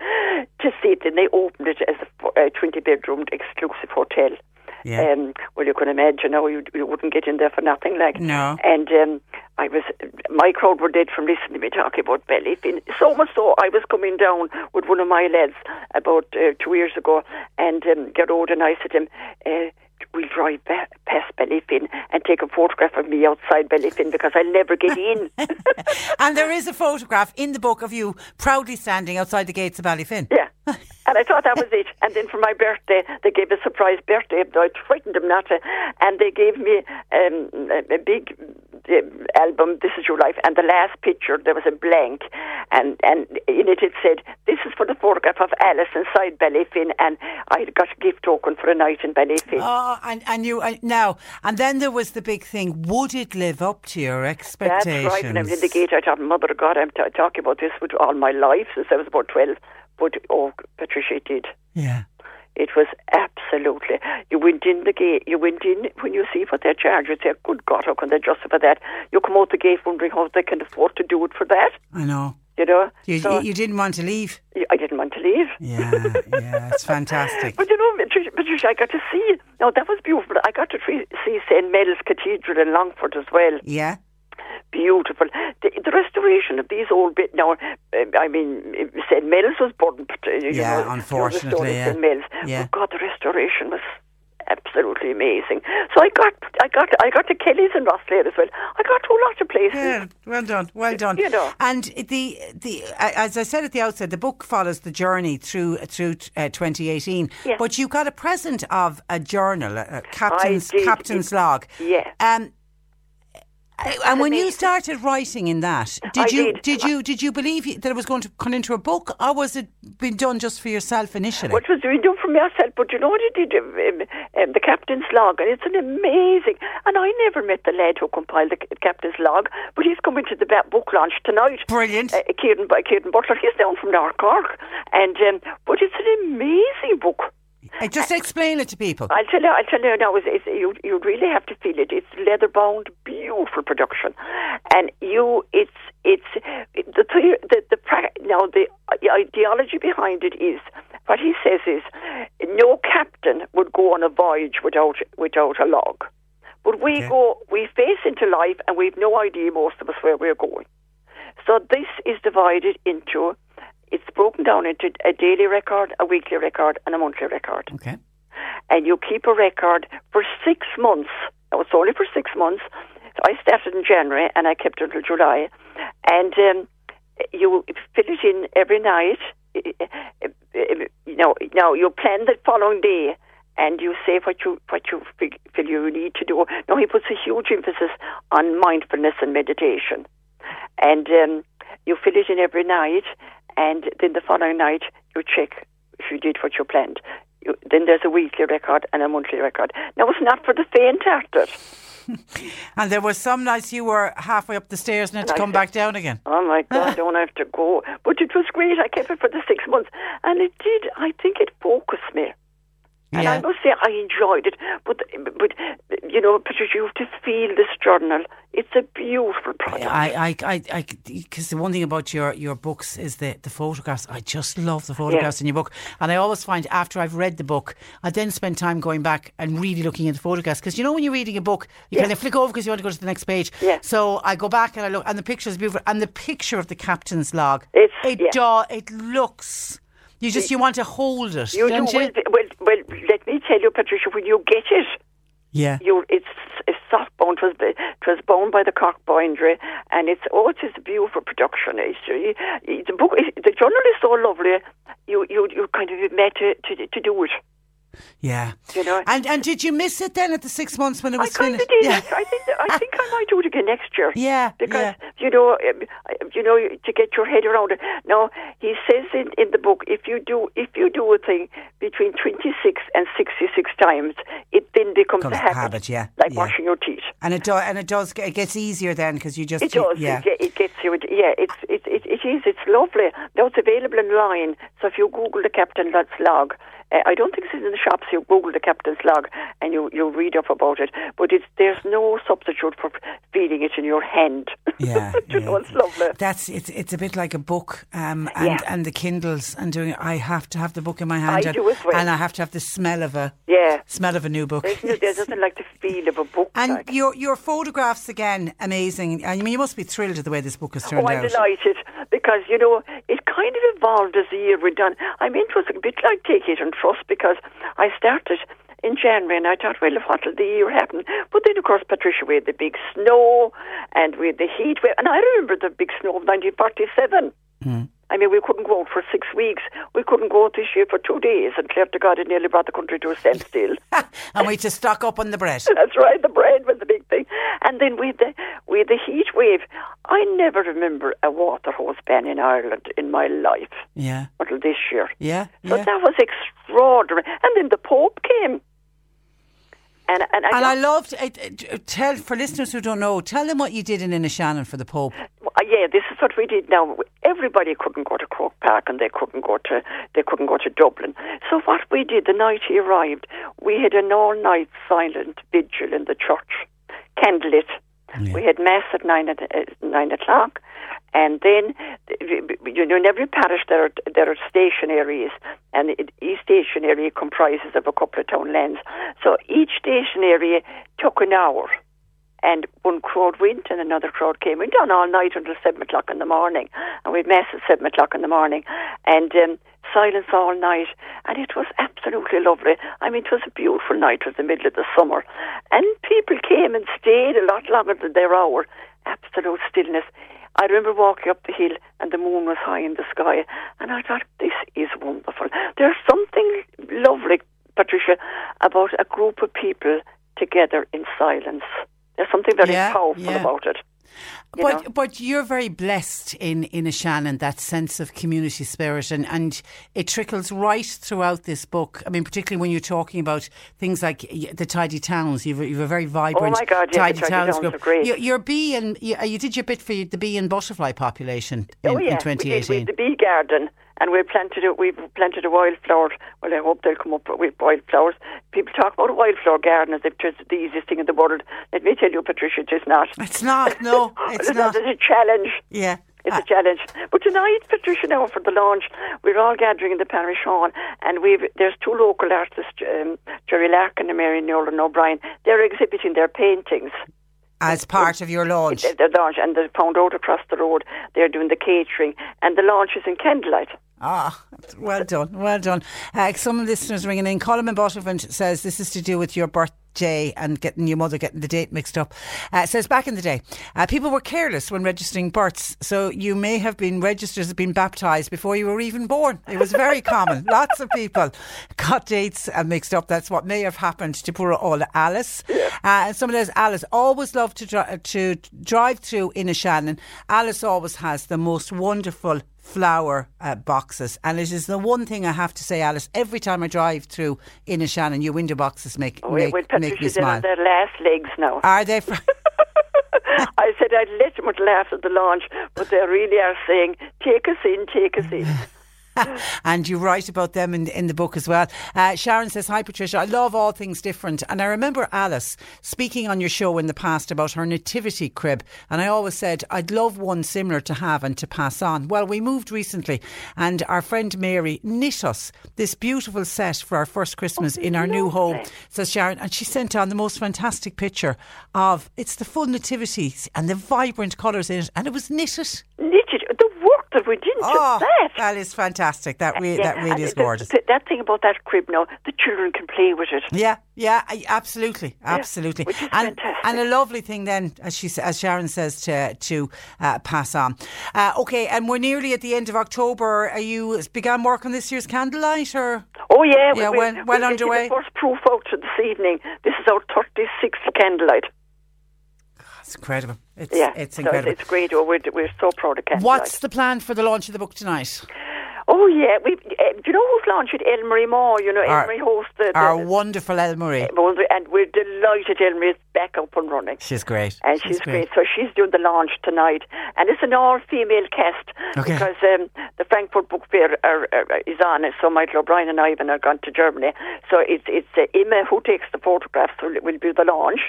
to see it. And they opened it as a 20 bedroom exclusive hotel. Yeah. Um, well, you can imagine how you, you wouldn't get in there for nothing. Like No. And um, I was, my crowd were dead from listening to me talking about Ballyfin. So much so, I was coming down with one of my lads about uh, two years ago, and um, Gerard and I said to him, uh, we'll drive ba- past Ballyfin and take a photograph of me outside Ballyfin because I'll never get in. and there is a photograph in the book of you proudly standing outside the gates of Ballyfin. Yeah. And I thought that was it. And then for my birthday, they gave a surprise birthday. I frightened them not to. And they gave me um, a, big uh, album, This Is Your Life. And the last picture, there was a blank. And, and in it, it said, This is for the photograph of Alice inside Ballyfin. And I got a gift token for a night in Ballyfin. Oh, and, and you uh, now, and then there was the big thing. Would it live up to your That's expectations? right. When I was in the gate. I thought, Mother of God, I'm t- talking about this with all my life since I was about 12. But, oh, Patricia, did. Yeah. It was absolutely. You went in the gate. You went in when you see what they charge. You say, "Good God, how can they justify that?" You come out the gate wondering how they can afford to do it for that. I know. You know. You, So, you didn't want to leave. I didn't want to leave. Yeah, yeah, it's fantastic. But you know, Patricia, Patricia, I got to see. No, that was beautiful. I got to see St. Mel's Cathedral in Longford as well. Yeah. Beautiful. The, the restoration of these old bit now. Uh, I mean, St. Mel's was burnt. uh, You Yeah, know, unfortunately, yeah. St. Mel's. Yeah. But God, the restoration was absolutely amazing. So I got, I got, I got to Kelly's and Rosslare as well. I got to a lot of places. Yeah, well done, well done. You know. and the the as I said at the outset, the book follows the journey through through uh, 2018. Yeah. But you got a present of a journal, a, captain's captain's log. Yeah. Um, and when you started writing in that, did I you did. you did you believe that it was going to come into a book, or was it been done just for yourself initially? What was being done for myself, but you know what I did? Um, um, the captain's log, and it's an amazing. And I never met the lad who compiled the captain's log, but he's coming to the book launch tonight. Brilliant. Uh, Kieran, Kieran Butler, he's down from North Cork, and um, but it's an amazing book. Uh, just explain it to people. I'll tell you. I'll tell you now. It's, it's, you you really have to feel it. It's leather bound, beautiful production, and you. It's it's the the the, the now the ideology behind it is what he says is no captain would go on a voyage without without a log, but we Okay. go we face into life and we've no idea most of us where we're going. So this is divided into. It's broken down into a daily record, a weekly record, and a monthly record Okay. and you keep a record for six months. Now, it's only for six months. So I started in January and I kept it until July. And um, you fill it in every night. You know, now you plan the following day and you say what you what you feel you need to do. Now he puts a huge emphasis on mindfulness and meditation, and um, you fill it in every night, and then the following night you check if you did what you planned. You, then there's a weekly record and a monthly record. Now it's not for the faint-hearted. And there was some nights you were halfway up the stairs and had to I come said, back down again. Oh my God, I don't have to go. But it was great. I kept it for the six months, and it did. I think it focused me. And I must say, I enjoyed it. But, but you know, Patricia, you have to feel this journal. It's a beautiful product. I, I, I, I, because the one thing about your, your books is the, the photographs. I just love the photographs in your book, and I always find after I've read the book, I then spend time going back and really looking at the photographs. Because you know when you're reading a book, you Yeah. kind of flick over because you want to go to the next page. Yeah. So I go back and I look, and the picture is beautiful, and the picture of the captain's log. It's it yeah. do, it looks. You just you want to hold it, You don't do. you? Well, well, well, let me tell you, Patricia, when you get it, Yeah. you it's it's soft bound. It was it was bound by the Cork Bindery, and it's oh, it is a beautiful production. It's, uh, the book, the journal is so lovely. You you you kind of met to to, to do it. Yeah. You know. And and did you miss it then at the six months when it was of finished? did. Yeah. I think I think I might do it again next year. Yeah, because you know, um, you know, to get your head around it. Now he says in, in the book, if you do if you do a thing between twenty six and sixty six times, it then becomes Becomes a habit, habit, yeah, like yeah. washing your teeth. And it does, and it does. It gets easier then because you just It does. Yeah. It, it gets you. Yeah, it's it, it it is. It's lovely. Now it's available online. So if you Google the Captain Lutz log, uh, I don't think it's in the shops. You Google the Captain's log and you you read up about it. But it's there's no substitute for feeling it in your hand. Yeah, you know, it's lovely. That's it's it's a bit like a book, um, and Yeah. and the Kindles and doing. it. I have to have the book in my hand, I and, do as well. and I have to have the smell of a Yeah. smell of a new book. There's, no- there's nothing like the feel of a book. And like. your your photographs again, amazing. I mean, you must be thrilled at the way this book has turned Oh, I'm out. delighted because you know it kind of evolved as the year went on. I mean, it was a bit like take it and trust because I started in January and I thought, well, what'll the year happen? But then, of course, Patricia, we had the big snow and we had the heat wave, and I remember the big snow of 1947. Hmm. I mean, we couldn't go out for six weeks. We couldn't go out this year for two days, and Claire to God, it nearly brought the country to a standstill. and we had to stock up on the bread. That's right. The bread was the big thing, and then with the with the heat wave, I never remember a water hose ban in Ireland in my life Yeah, until this year. yeah, So yeah. that was extraordinary. And then the Pope came, and and, I And I loved it, tell for listeners who don't know, tell them what you did in Innishannon for the Pope. Uh, yeah, this is what we did now. Everybody couldn't go to Croke Park and they couldn't go to they couldn't go to Dublin. So what we did the night he arrived, we had an all night silent vigil in the church, candlelit. We had mass at nine at, uh, nine o'clock, and then you know in every parish there are there are station areas, and it, each station area comprises of a couple of town lands. So each station area took an hour and one crowd went and another crowd came. We on all night until seven o'clock in the morning, and we had mass at seven o'clock in the morning, and um, silence all night, and it was absolutely lovely. I mean, it was a beautiful night. It was the middle of the summer, and people came and stayed a lot longer than their hour. Absolute stillness. I remember walking up the hill and the moon was high in the sky, and I thought, this is wonderful. There's something lovely, Patricia, about a group of people together in silence. There's something very Yeah, powerful yeah. about it. You But know. but you're very blessed in Innishannon that sense of community spirit and, and it trickles right throughout this book. I mean, particularly when you're talking about things like the tidy towns. You've, a- you've a very oh vibrant Oh my God, yeah, tidy, tidy towns towns group. great. Your, bee and you, you did your bit for the bee and butterfly population oh, in, oh yeah, in we did 2018. with the bee garden, and we planted it. We've planted a wildflower. Well, I hope they'll come up with wildflowers. People talk about a wildflower garden as if it's the easiest thing in the world. Let me tell you, Patricia, it's not. It's not. No, it's not. It's a challenge. Yeah. It's a challenge. But tonight, Patricia, now for the launch, we're all gathering in the parish hall, and we've there's two local artists, um, Jerry Larkin and Mary Nolan O'Brien. They're exhibiting their paintings. As part of your launch. The, launch, and the pound out across the road, they're doing the catering, and the launch is in candlelight. Ah, well done, well done. Uh, some listeners ringing in. Colin in Buttevant says this is to do with your birthday and getting your mother getting the date mixed up. Uh, says back in the day, uh, people were careless when registering births, so you may have been registered as being baptised before you were even born. It was very common. Lots of people got dates uh, mixed up. That's what may have happened to poor old Alice. Uh, and someone says, Alice always loved to dri- to drive through Innishannon. Alice always has the most wonderful flower uh, boxes. And it is the one thing I have to say, Alice, every time I drive through Innishannon, your window boxes make, Oh, make, well, make me smile. on their last legs now. Are they? Fr- I said I'd let them laugh at the launch, but they really are saying, "Take us in, take us in." and you write about them in, in the book as well. Uh, Sharon says, Hi Patricia, I love all things different. And I remember Alice speaking on your show in the past about her nativity crib. And I always said, I'd love one similar to have and to pass on. Well, we moved recently and our friend Mary knit us this beautiful set for our first Christmas in our new home, says Sharon. And she sent on the most fantastic picture of it's the full nativity and the vibrant colours in it. And it was knitted. Knitted. The work that we didn't Oh, that. that is fantastic. That, re- Yeah, that really is gorgeous. the- that thing about that crib now, the children can play with it. Yeah, yeah, absolutely, absolutely, which is and fantastic. and a lovely thing then, as she as Sharon says to to uh, pass on. Uh, okay, and we're nearly at the end of October. Are you began work on this year's candlelight or? Oh yeah, Yeah, we, well- we, well we underway. The first proof out this evening. This is our 36th candlelight. It's incredible. It's yeah, it's so incredible. It's great. We're, we're so proud of candlelight. What's the plan for the launch of the book tonight? Oh yeah, we. Uh, do you know who's launched it? Elmarie Mawe. You know, Our- Elmarie hosts the, the Our wonderful Elmarie. and we're delighted Elmarie is back up and running. She's great. And she's great. So she's doing the launch tonight. And it's an all female cast Okay. because um, the Frankfurt Book Fair are, are, is on. So Michael O'Brien and Ivan are gone to Germany. So it's it's uh, Emma who takes the photographs will, will do the launch.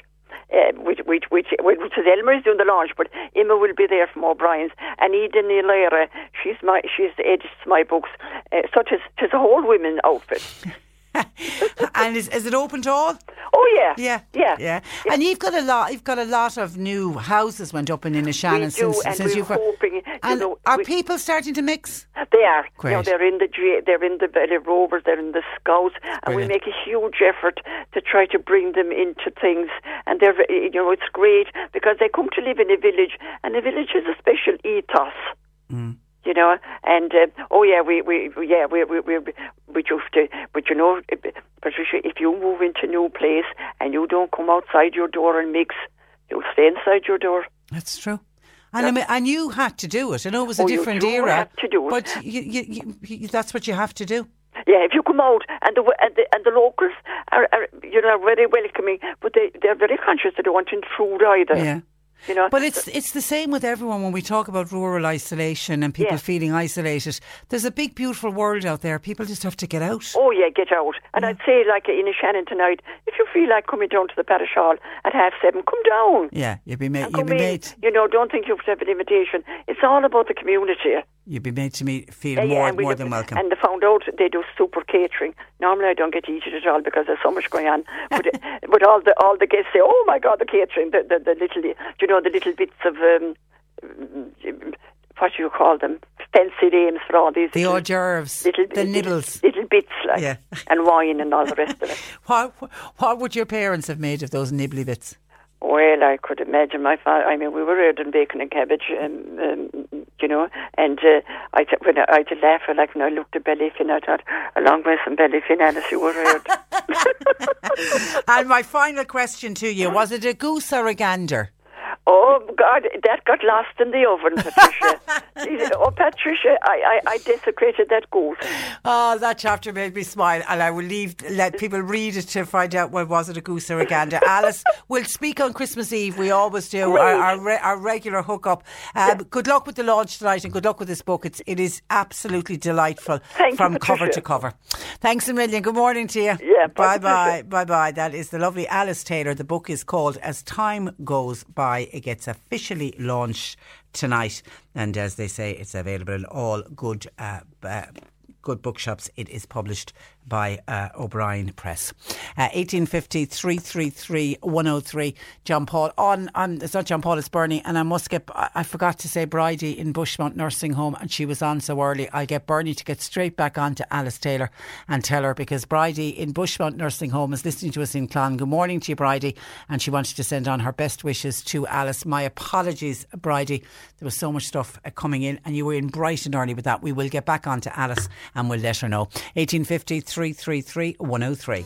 Uh, which, which, which, which is Elmarie is doing the launch, but Emma will be there from O'Brien's. And Íde Ní Laoghaire, she's my, she's edits my books. Uh, so tis, tis a whole women outfit. and is, is it open to all? Oh yeah, Yeah, yeah, yeah. And you've got a lot. You've got a lot of new houses went up in Innishannon We since and since we're you've. hoping. You and know, are we- people starting to mix? They are. You know, they're in the they're in the Valley Rovers, they're in the Scouts, and we make a huge effort to try to bring them into things. And they're, you know, it's great because they come to live in a village, and the village has a special ethos. Mm. You know, and uh, oh yeah, we, we yeah we we we we just uh, but you know, uh, Patricia, if you move into a new place and you don't come outside your door and mix, you'll stay inside your door. That's true. And I mean, and you had to do it. I know it was a Oh, you different do era, have to do it. but you, you, you, you, that's what you have to do. Yeah, if you come out and the and the, and the locals are, are you know very welcoming, but they they're very conscious they don't want to intrude either. Yeah. You know, But it's it's the same with everyone when we talk about rural isolation and people Yeah. feeling isolated. There's a big, beautiful world out there. People just have to get out. Oh yeah, get out. And I'd say like Innishannon tonight, if you feel like coming down to the parish hall at half seven, come down. Yeah, you'll be made. You'll be made. You know, don't think you have to have an invitation. It's all about the community. You'd be made to me feel Yeah, yeah, more and more than welcome. And they found out they do super catering. Normally, I don't get to eat it at all because there's so much going on. But but all the all the guests say, "Oh my God, the catering!" The the, the little, you know, the little bits of um, what do you call them? Fancy names for all these the little, hors d'oeuvres, little, the nibbles. little bits like Yeah. and wine and all the rest of it. What what would your parents have made of those nibbly bits? Well, I could imagine my father. I mean, we were reared on bacon and cabbage, um, um, you know. And uh, I, th- when I, I did laugh, like when I looked at Bellyfin, I thought, a long way from Bellyfin, Alice, you were reared. and my final question to you was: it a goose or a gander? Oh God, that got lost in the oven, Patricia. oh, Patricia, I, I, I desecrated that goose. Oh, that chapter made me smile, and I will leave let people read it to find out what was it a goose or a gander. Alice, we'll speak on Christmas Eve. We always do our our, re- our regular hookup. Um, good luck with the launch tonight, and good luck with this book. It's it is absolutely delightful Thank you, from cover to cover. Thanks a million. Good morning to you. Yeah, bye, bye bye bye. That is the lovely Alice Taylor. The book is called As Time Goes By. It gets officially launched tonight, and as they say, it's available in all good. Uh, uh, Good bookshops. It is published by uh, O'Brien Press. Uh, 1850 333 103. John Paul. On, on, it's not John Paul, it's Bernie. And I must get, I, I forgot to say Bridie in Bushmount Nursing Home, and she was on so early. I'll get Bernie to get straight back on to Alice Taylor and tell her because Bridie in Bushmount Nursing Home is listening to us in Clon. Good morning to you, Bridie. And she wanted to send on her best wishes to Alice. My apologies, Bridie. There was so much stuff uh, coming in, and you were in Brighton early with that. We will get back on to Alice and we'll let her know. 1850 333 103.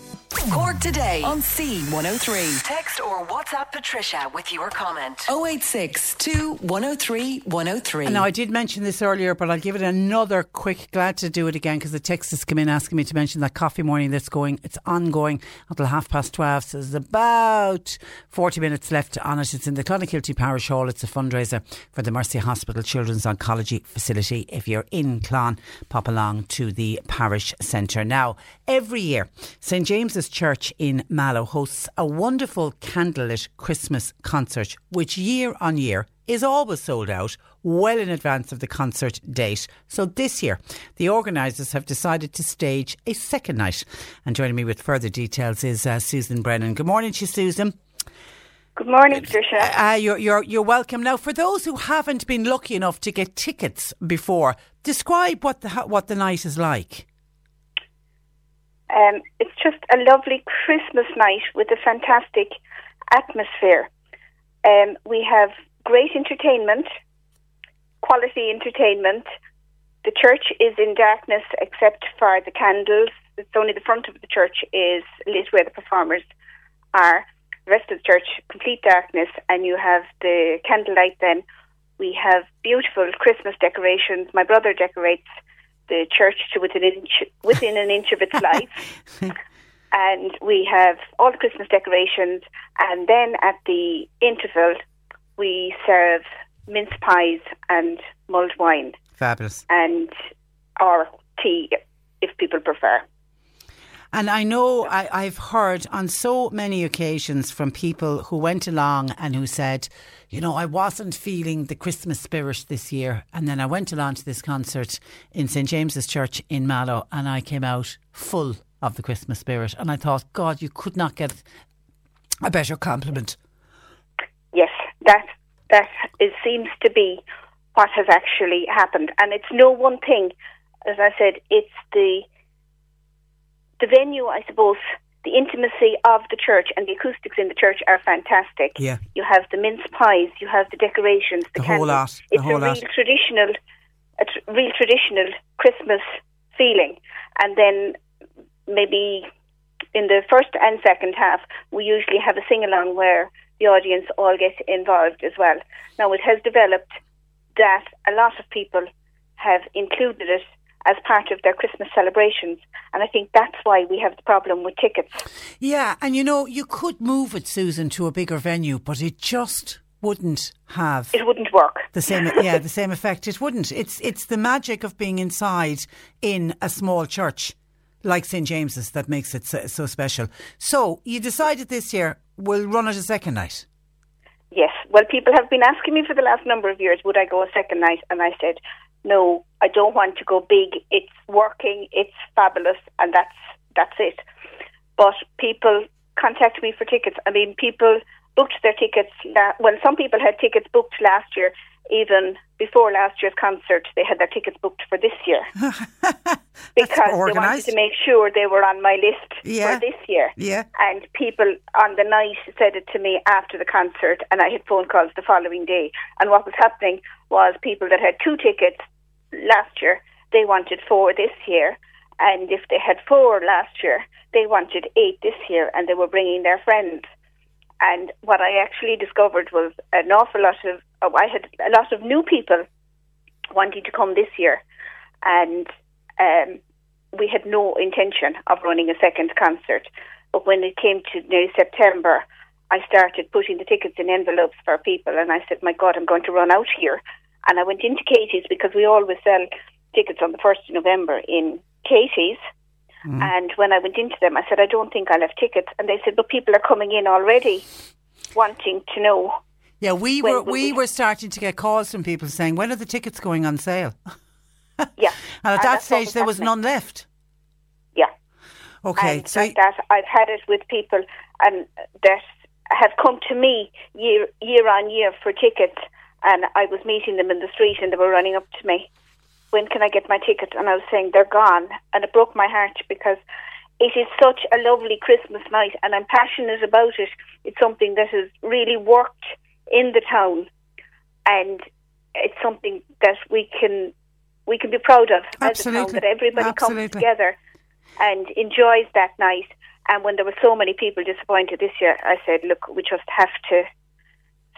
Cork today on C103. Text or WhatsApp Patricia with your comment. 086 103 103. Now, I did mention this earlier, but I'll give it another quick, glad to do it again because the text has come in asking me to mention that coffee morning that's going. It's ongoing until half past 12. So there's about 40 minutes left on it. It's in the Clonakilty Parish Hall. It's a fundraiser for the Mercy Hospital Children's Oncology Facility. If you're in Clon, pop along to the parish centre. Now, every year, St James's Church in Mallow hosts a wonderful candlelit Christmas concert, which year on year is always sold out well in advance of the concert date. So this year, the organisers have decided to stage a second night. And joining me with further details is uh, Susan Brennan. Good morning to you, Susan. Good morning, Patricia. Uh, you're, you're, you're welcome. Now, for those who haven't been lucky enough to get tickets before, describe what the, what the night is like. Um, it's just a lovely Christmas night with a fantastic atmosphere. Um, we have great entertainment, quality entertainment. The church is in darkness except for the candles. It's only the front of the church is lit where the performers are. The rest of the church, complete darkness, and you have the candlelight then. We have beautiful Christmas decorations. My brother decorates the church to within an inch, within an inch of its life. and we have all the Christmas decorations. And then at the interval, we serve mince pies and mulled wine Fabulous. and or tea if people prefer. And I know I, I've heard on so many occasions from people who went along and who said, you know, I wasn't feeling the Christmas spirit this year. And then I went along to this concert in St. James's Church in Mallow and I came out full of the Christmas spirit. And I thought, God, you could not get a better compliment. Yes, that that is, seems to be what has actually happened, and it's no one thing. As I said, it's the the venue, I suppose. The intimacy of the church and the acoustics in the church are fantastic. Yeah. You have the mince pies, you have the decorations, the, The whole candles. lot, the It's whole a real lot. traditional, a tr- real traditional Christmas feeling. And then maybe in the first and second half, we usually have a sing along where the audience all get involved as well. Now, it has developed that a lot of people have included it as part of their Christmas celebrations, and I think that's why we have the problem with tickets. Yeah, and you know, you could move it, Susan, to a bigger venue, but it just wouldn't have It wouldn't work. the same yeah the same effect it wouldn't it's it's the magic of being inside in a small church like St James's that makes it so, so special so you decided this year we'll run it a second night Yes, well, people have been asking me for the last number of years, would I go a second night? And I said, no, I don't want to go big. It's working, it's fabulous, and that's that's it. But people contact me for tickets. I mean, people booked their tickets. La- well, some people had tickets booked last year, even before last year's concert. They had their tickets booked for this year because they wanted to make sure they were on my list Yeah. for this year. Yeah. And people on the night said it to me after the concert, and I had phone calls the following day. And what was happening was people that had two tickets last year, they wanted four this year. And if they had four last year, they wanted eight this year, and they were bringing their friends. And what I actually discovered was an awful lot of, oh, I had a lot of new people wanting to come this year. And um, we had no intention of running a second concert. But when it came to nearly September, I started putting the tickets in envelopes for people, and I said, "My God, I'm going to run out here." And I went into Katie's because we always sell tickets on the first of November in Katie's. Mm. And when I went into them, I said, "I don't think I'll have tickets." And they said, "But people are coming in already, wanting to know." Yeah, we were we we- were starting to get calls from people saying, "When are the tickets going on sale?" Yeah, And at And that stage, was there was none left. Yeah. Okay, and so like that, I've had it with people and that have come to me year year on year for tickets, and I was meeting them in the street, and they were running up to me. When can I get my ticket? And I was saying they're gone, and it broke my heart because it is such a lovely Christmas night, and I'm passionate about it. It's something that has really worked in the town, and it's something that we can we can be proud of as a town. That everybody comes together and enjoys that night. And when there were so many people disappointed this year, I said, "Look, we just have to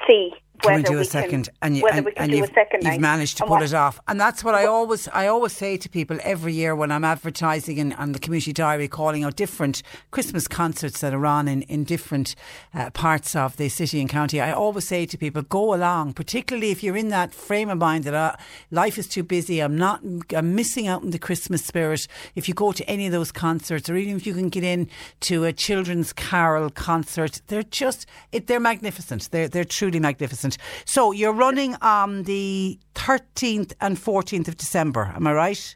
see can we do a we second? can, and you, and, and you've, you've managed to And pull what- it off, and that's what I always I always say to people every year when I'm advertising and on the community diary, calling out different Christmas concerts that are on in in different uh, parts of the city and county. I always say to people, go along, particularly if you're in that frame of mind that uh, life is too busy. I'm not. I'm missing out on the Christmas spirit. If you go to any of those concerts, or even if you can get in to a children's carol concert, they're just it, they're magnificent. They're they're truly magnificent. So you're running on the 13th and 14th of December. Am I right?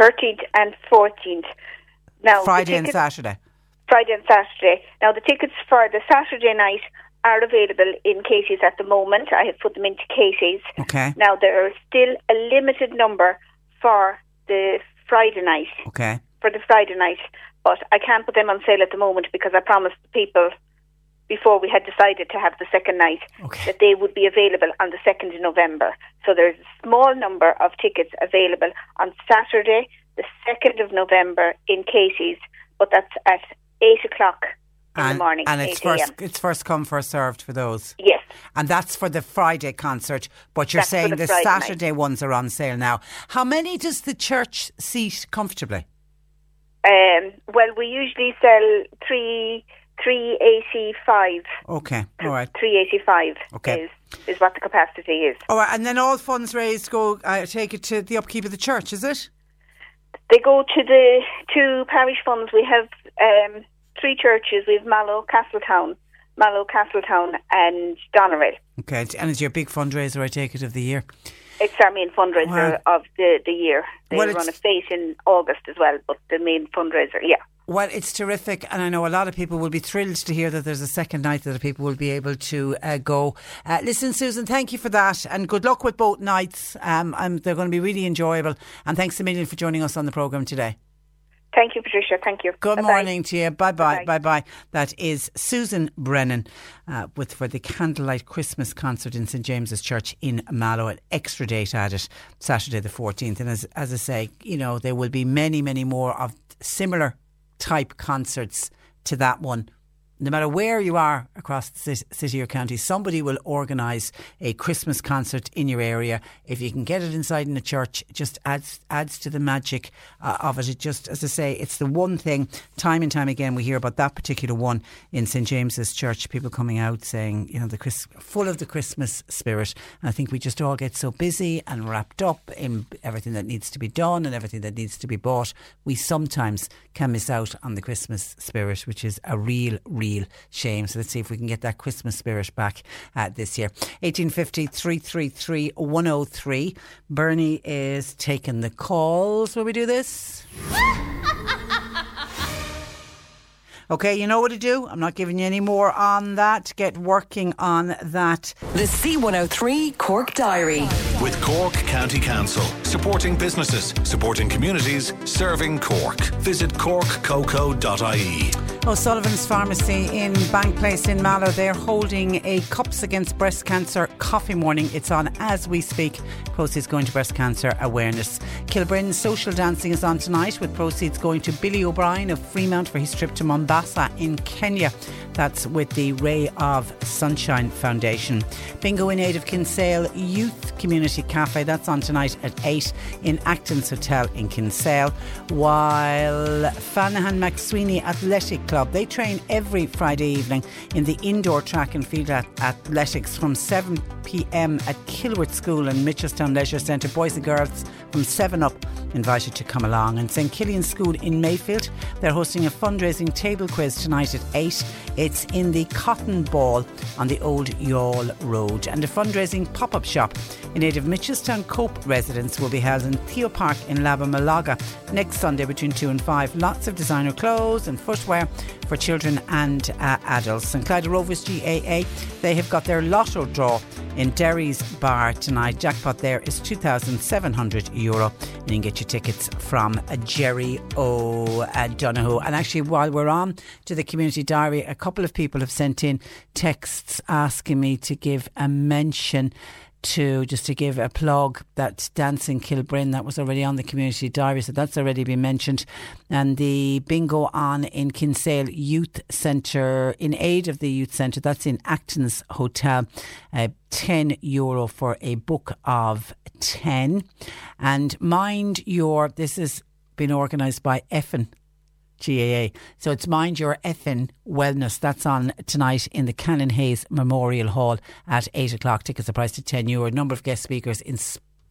13th and 14th. Now, Friday and Saturday. Friday and Saturday. Now, the tickets for the Saturday night are available in Katie's at the moment. I have put them into Katie's. Okay. Now, there are still a limited number for the Friday night. Okay. For the Friday night, but I can't put them on sale at the moment because I promised the people before we had decided to have the second night that they would be available on the 2nd of November. So there's a small number of tickets available on Saturday, the 2nd of November in Katie's, but that's at 8 o'clock in and, the morning. and it's first it's first come first served for those. Yes. And that's for the Friday concert, but you're That's saying the the, Friday night. Saturday ones are on sale now. How many does the church seat comfortably? Um, well, we usually sell three, 385. Okay, all right. 385 Okay. is, is what the capacity is. All right, and then all funds raised go, I take it to the upkeep of the church, is it? They go to the two parish funds. We have um, three churches. We have Mallow, Castletown, Mallow, Castletown, and Doneraile. Okay, and it's your big fundraiser, I take it, of the year. It's our main fundraiser of the, the year. They Well, run a fete in August as well, but the main fundraiser, yeah. Well, it's terrific, and I know a lot of people will be thrilled to hear that there's a second night that people will be able to uh, go. Uh, listen, Susan, thank you for that, and good luck with both nights. Um, um, they're going to be really enjoyable, and thanks a million for joining us on the programme today. Thank you, Patricia. Thank you. Good Bye-bye. morning to you. Bye bye. Bye bye. That is Susan Brennan uh, with for the Candlelight Christmas concert in St James's Church in Mallow. An extra date added Saturday the fourteenth. And as as I say, you know there will be many many more of similar type concerts to that one. No matter where you are across the city or county, somebody will organise a Christmas concert in your area. If you can get it inside in a church, it just adds adds to the magic uh, of it. It just, as I say, it's the one thing. Time and time again, we hear about that particular one in St James's Church. People coming out saying, you know, the Chris, full of the Christmas spirit. And I think we just all get so busy and wrapped up in everything that needs to be done and everything that needs to be bought. We sometimes can miss out on the Christmas spirit, which is a real, real real shame. So let's see if we can get that Christmas spirit back uh, this year. 1850 333 103. Bernie is taking the calls. Will we do this? Okay, you know what to do. I'm not giving you any more on that. Get working on that. The C103 Cork Diary. With Cork County Council, supporting businesses, supporting communities, serving Cork. Visit corkcoco.ie. O'Sullivan's Pharmacy in Bank Place in Mallow. They're holding a Cups Against Breast Cancer coffee morning. It's on as we speak. Proceeds going to breast cancer awareness. Kilbrin Social Dancing is on tonight with proceeds going to Billy O'Brien of Freemount for his trip to Mombasa in Kenya. That's with the Ray of Sunshine Foundation. Bingo in aid of Kinsale Youth Community Cafe. That's on tonight at 8 in Acton's Hotel in Kinsale. While Fanahan McSweeney Athletic Club, they train every Friday evening in the indoor track and field athletics from 7 pm at Kilworth School and Mitchelstown Leisure Centre. Boys and girls from 7 up invited to come along. And St Killian School in Mayfield, they're hosting a fundraising table quiz tonight at 8. It's in the Cotton Ball on the Old Youghal Road. And a fundraising pop up shop in aid of Mitchelstown Cope residents will be held in Theo Park in Labbamolaga next Sunday between 2 and 5. Lots of designer clothes and footwear for children and uh, adults. And Clyda Rovers GAA, they have got their lotto draw in Derry's Bar tonight. Jackpot there is 2,700 euro. And you can get your tickets from uh, Jerry O'Donoghue. And actually, while we're on to the community diary, a couple of people have sent in texts asking me to give a mention to just to give a plug that Dancing Kilbrin that was already on the community diary, so that's already been mentioned, and the bingo on in Kinsale Youth Centre in aid of the Youth Centre. That's in Acton's Hotel. Uh, 10 euro for a book of 10 and mind your this has been organised by Effin GAA. So it's Mind Your Effin Wellness. That's on tonight in the Canon Hayes Memorial Hall at 8 o'clock. Tickets are priced at 10 euro. A number of guest speakers in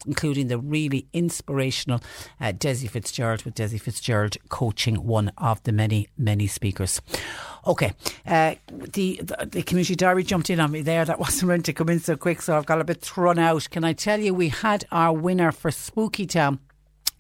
including the really inspirational uh, Desi Fitzgerald, with Desi Fitzgerald coaching one of the many, many speakers. Okay, uh, the, the, the community diary jumped in on me there. That wasn't meant to come in so quick, so I've got a bit thrown out. Can I tell you, we had our winner for Spooky Town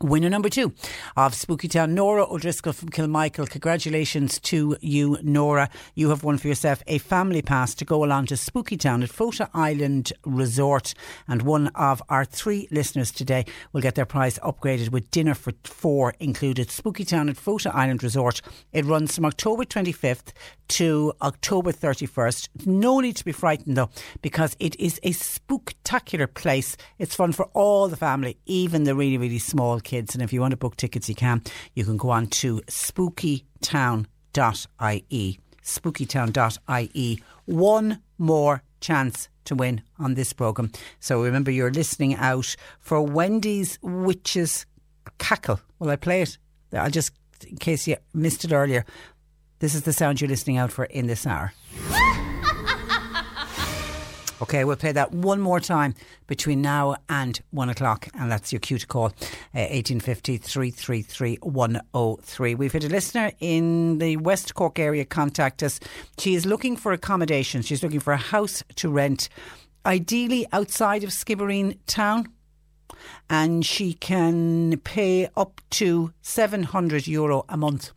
Winner number two of Spooky Town, Nora O'Driscoll from Kilmichael. Congratulations to you, Nora. You have won for yourself a family pass to go along to Spooky Town at Fota Island Resort. And one of our three listeners today will get their prize upgraded with dinner for four included. Spooky Town at Fota Island Resort. It runs from October 25th to October 31st. No need to be frightened though, because it is a spectacular place. It's fun for all the family, even the really, really small kids kids. And if you want to book tickets, you can. You can go on to spookytown.ie. Spookytown.ie. One more chance to win on this programme. So remember, you're listening out for Wendy's Witches Cackle. Will I play it? I'll just, in case you missed it earlier, this is the sound you're listening out for in this hour. Okay, we'll play that one more time between now and one o'clock, and that's your cue to call uh, 1850 333 103. We've had a listener in the West Cork area contact us. She is looking for accommodation, she's looking for a house to rent, ideally outside of Skibbereen town and she can pay up to 700 euro a month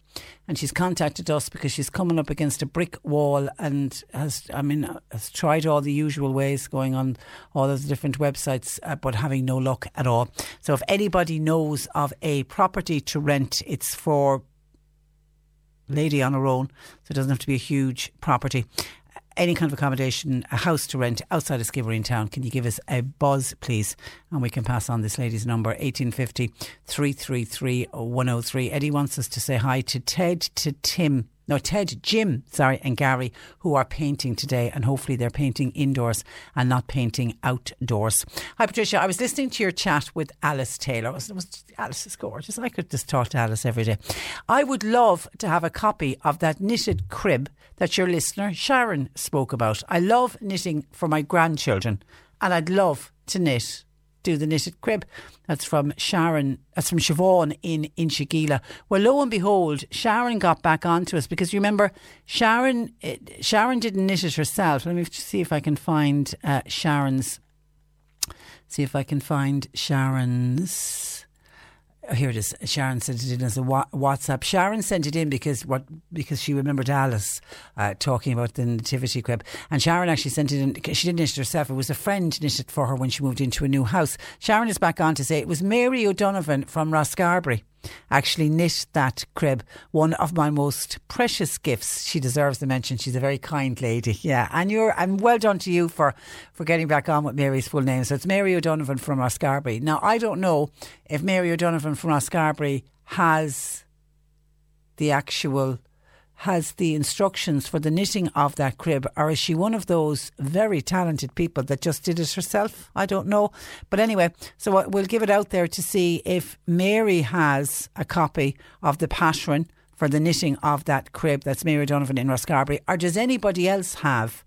and she's contacted us because she's coming up against a brick wall and has, I mean, has tried all the usual ways, going on all those different websites, uh, but having no luck at all. So if anybody knows of a property to rent, it's for lady on her own, so it doesn't have to be a huge property any kind of accommodation, a house to rent outside of Skibbereen town, can you give us a buzz, please? And we can pass on this lady's number, 1850 333 103. Eddie wants us to say hi to Ted, to Tim, no, Ted, Jim, sorry, and Gary, who are painting today, and hopefully they're painting indoors and not painting outdoors. Hi, Patricia. I was listening to your chat with Alice Taylor. It was, it was, Alice is gorgeous. I could just talk to Alice every day. I would love to have a copy of that knitted crib that your listener Sharon spoke about. I love knitting for my grandchildren, and I'd love to knit do the knitted crib. That's from Sharon. That's from Siobhan in Inchigeelagh. Well, lo and behold, Sharon got back onto us because you remember Sharon. eh, Sharon didn't knit it herself. Let me see if I can find uh, Sharon's. See if I can find Sharon's. Oh, here it is. Sharon sent it in as a WhatsApp. Sharon sent it in because what because she remembered Alice uh, talking about the nativity crib, and Sharon actually sent it in. She didn't knit it herself. It was a friend knit it for her when she moved into a new house. Sharon is back on to say it was Mary O'Donovan from Roscarbery actually knit that crib. One of my most precious gifts. She deserves the mention. She's a very kind lady. Yeah, and you're and well done to you for for getting back on with Mary's full name. So it's Mary O'Donovan from Roscarbery. Now I don't know if Mary O'Donovan from Roscarbery has the actual has the instructions for the knitting of that crib, or is she one of those very talented people that just did it herself? I don't know. But anyway, so we'll give it out there to see if Mary has a copy of the pattern for the knitting of that crib. That's Mary Donovan in Roscarbery. Or does anybody else have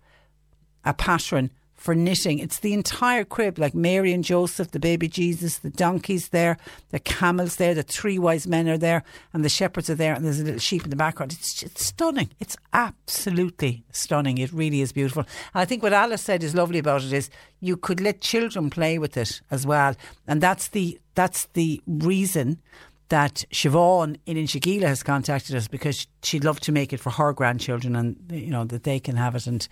a pattern for knitting. It's the entire crib, like Mary and Joseph, the baby Jesus, the donkeys there, the camels there, the three wise men are there, and the shepherds are there, and there's a little sheep in the background. It's, it's stunning. It's absolutely stunning. It really is beautiful. And I think what Alice said is lovely about it is you could let children play with it as well, and that's the that's the reason that Siobhan in Inchigeelagh has contacted us because she'd love to make it for her grandchildren and you know that they can have it and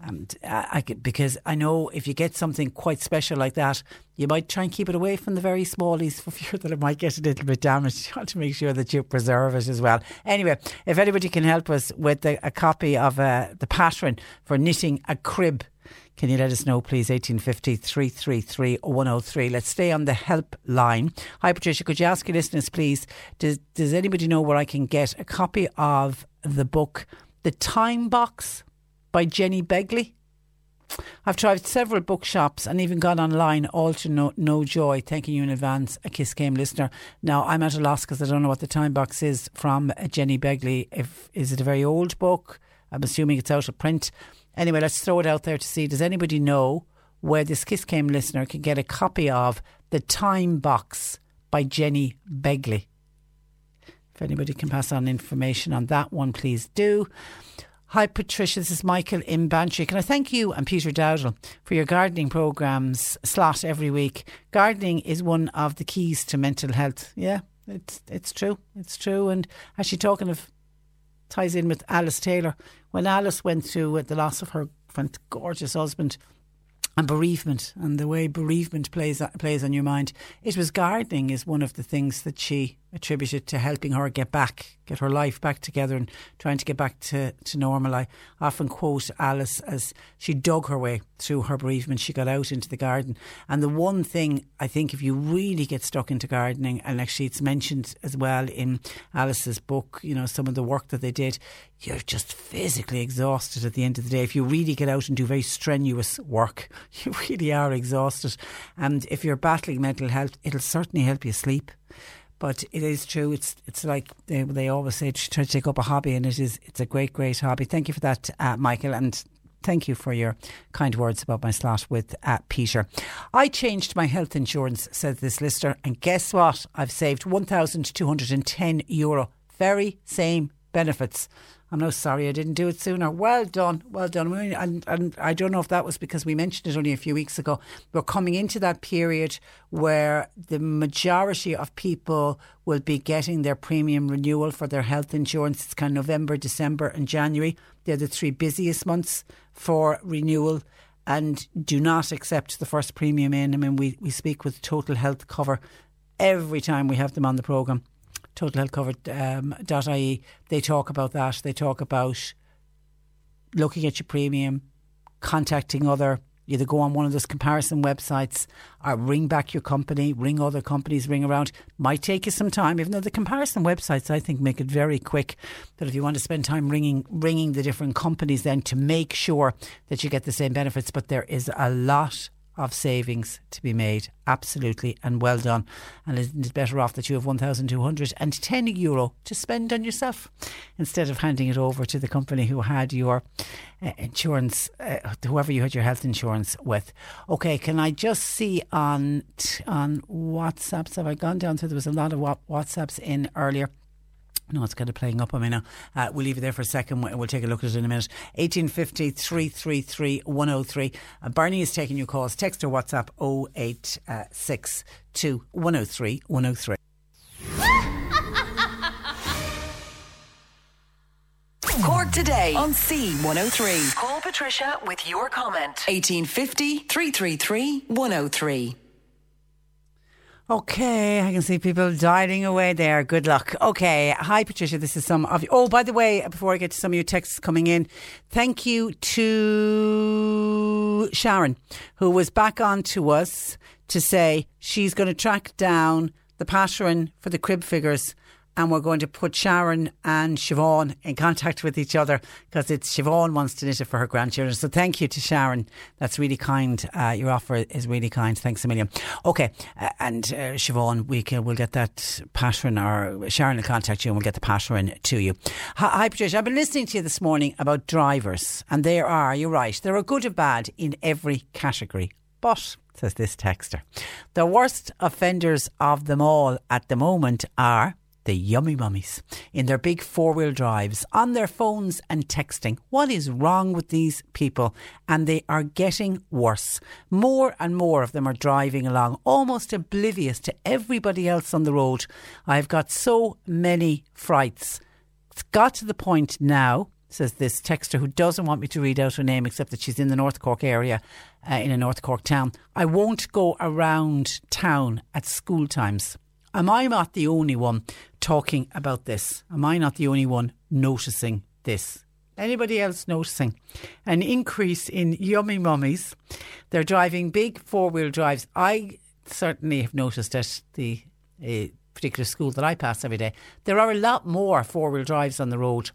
and I, because I know if you get something quite special like that you might try and keep it away from the very smallies for fear that it might get a little bit damaged. You want to make sure that you preserve it as well. Anyway, if anybody can help us with the, a copy of uh, the pattern for knitting a crib can you let us know, please? 1850 333 103. Let's stay on the helpline. Hi, Patricia. Could you ask your listeners, please, does, does anybody know where I can get a copy of the book, The Time Box by Jenny Begley? I've tried several bookshops and even gone online, all to no, no joy. Thanking you in advance, a Kiskeam listener. Now, I'm at a loss because I don't know what the time box is from Jenny Begley. If Is it a very old book? I'm assuming it's out of print. Anyway, let's throw it out there to see does anybody know where this Kiskeam listener can get a copy of The Time Box by Jenny Begley? If anybody can pass on information on that one, please do. Hi, Patricia. This is Michael in Bantry. Can I thank you and Peter Dowdall for your gardening programmes slot every week? Gardening is one of the keys to mental health. Yeah, it's it's true. It's true. And actually, talking of ties in with Alice Taylor. When Alice went through the loss of her gorgeous husband and bereavement and the way bereavement plays plays on your mind, it was gardening is one of the things that she attributed to helping her get back, get her life back together and trying to get back to, to normal. I often quote Alice as she dug her way through her bereavement. She got out into the garden. And the one thing I think if you really get stuck into gardening, and actually it's mentioned as well in Alice's book, you know, some of the work that they did, you're just physically exhausted at the end of the day. If you really get out and do very strenuous work, you really are exhausted. And if you're battling mental health, it'll certainly help you sleep. But it is true. It's it's like they, they always say, try to take up a hobby, and it is it's a great, great hobby. Thank you for that, uh, Michael, and thank you for your kind words about my slot with uh, Peter. I changed my health insurance, says this listener, and guess what? I've saved one thousand two hundred and ten euro. Very same benefits. I'm no sorry I didn't do it sooner. Well done, well done. And, and I don't know if that was because we mentioned it only a few weeks ago. We're coming into that period where the majority of people will be getting their premium renewal for their health insurance. It's kind of November, December, and January. They're the three busiest months for renewal. And do not accept the first premium in. I mean, we, we speak with Total Health Cover every time we have them on the programme totalhealthcover.ie, um, they talk about that. They talk about looking at your premium, contacting other, either go on one of those comparison websites or ring back your company, ring other companies, ring around. Might take you some time, even though the comparison websites, I think, make it very quick. But if you want to spend time ringing, ringing the different companies then to make sure that you get the same benefits, but there is a lot of savings to be made. Absolutely, and well done. And isn't it better off that you have 1,210 euro to spend on yourself instead of handing it over to the company who had your uh, insurance, uh, whoever you had your health insurance with? Okay, can I just see on on WhatsApps? Have I gone down to? There was a lot of WhatsApps in earlier. No, it's kind of playing up on me now. Uh, we'll leave it there for a second. We'll take a look at it in a minute. 1850 333 103. Uh, Barney is taking your calls. Text or WhatsApp 0862 103 103. Cork today on C103. Call Patricia with your comment. 1850 333 103. Okay, I can see people dialing away there. Good luck. Okay, hi Patricia. This is some of you. Oh, by the way, before I get to some of your texts coming in, thank you to Sharon, who was back on to us to say she's going to track down the pattern for the crib figures and we're going to put Sharon and Siobhan in contact with each other because it's Siobhan wants to knit it for her grandchildren. So thank you to Sharon. That's really kind. Uh, your offer is really kind. Thanks a million. Okay, uh, and uh, Siobhan, we can, we'll get that pattern or Sharon will contact you and we'll get the pattern to you. Hi, Patricia. I've been listening to you this morning about drivers, and there are, you're right, there are good or bad in every category. But says this texter. The worst offenders of them all at the moment are the yummy mummies in their big four wheel drives, on their phones and texting. What is wrong with these people? And they are getting worse. More and more of them are driving along, almost oblivious to everybody else on the road. I've got so many frights. It's got to the point now says this texter who doesn't want me to read out her name except that she's in the North Cork area, uh, in a North Cork town. I won't go around town at school times. Am I not the only one talking about this? Am I not the only one noticing this? Anybody else noticing an increase in yummy mummies? They're driving big four wheel drives. I certainly have noticed at the uh, particular school that I pass every day, there are a lot more four wheel drives on the road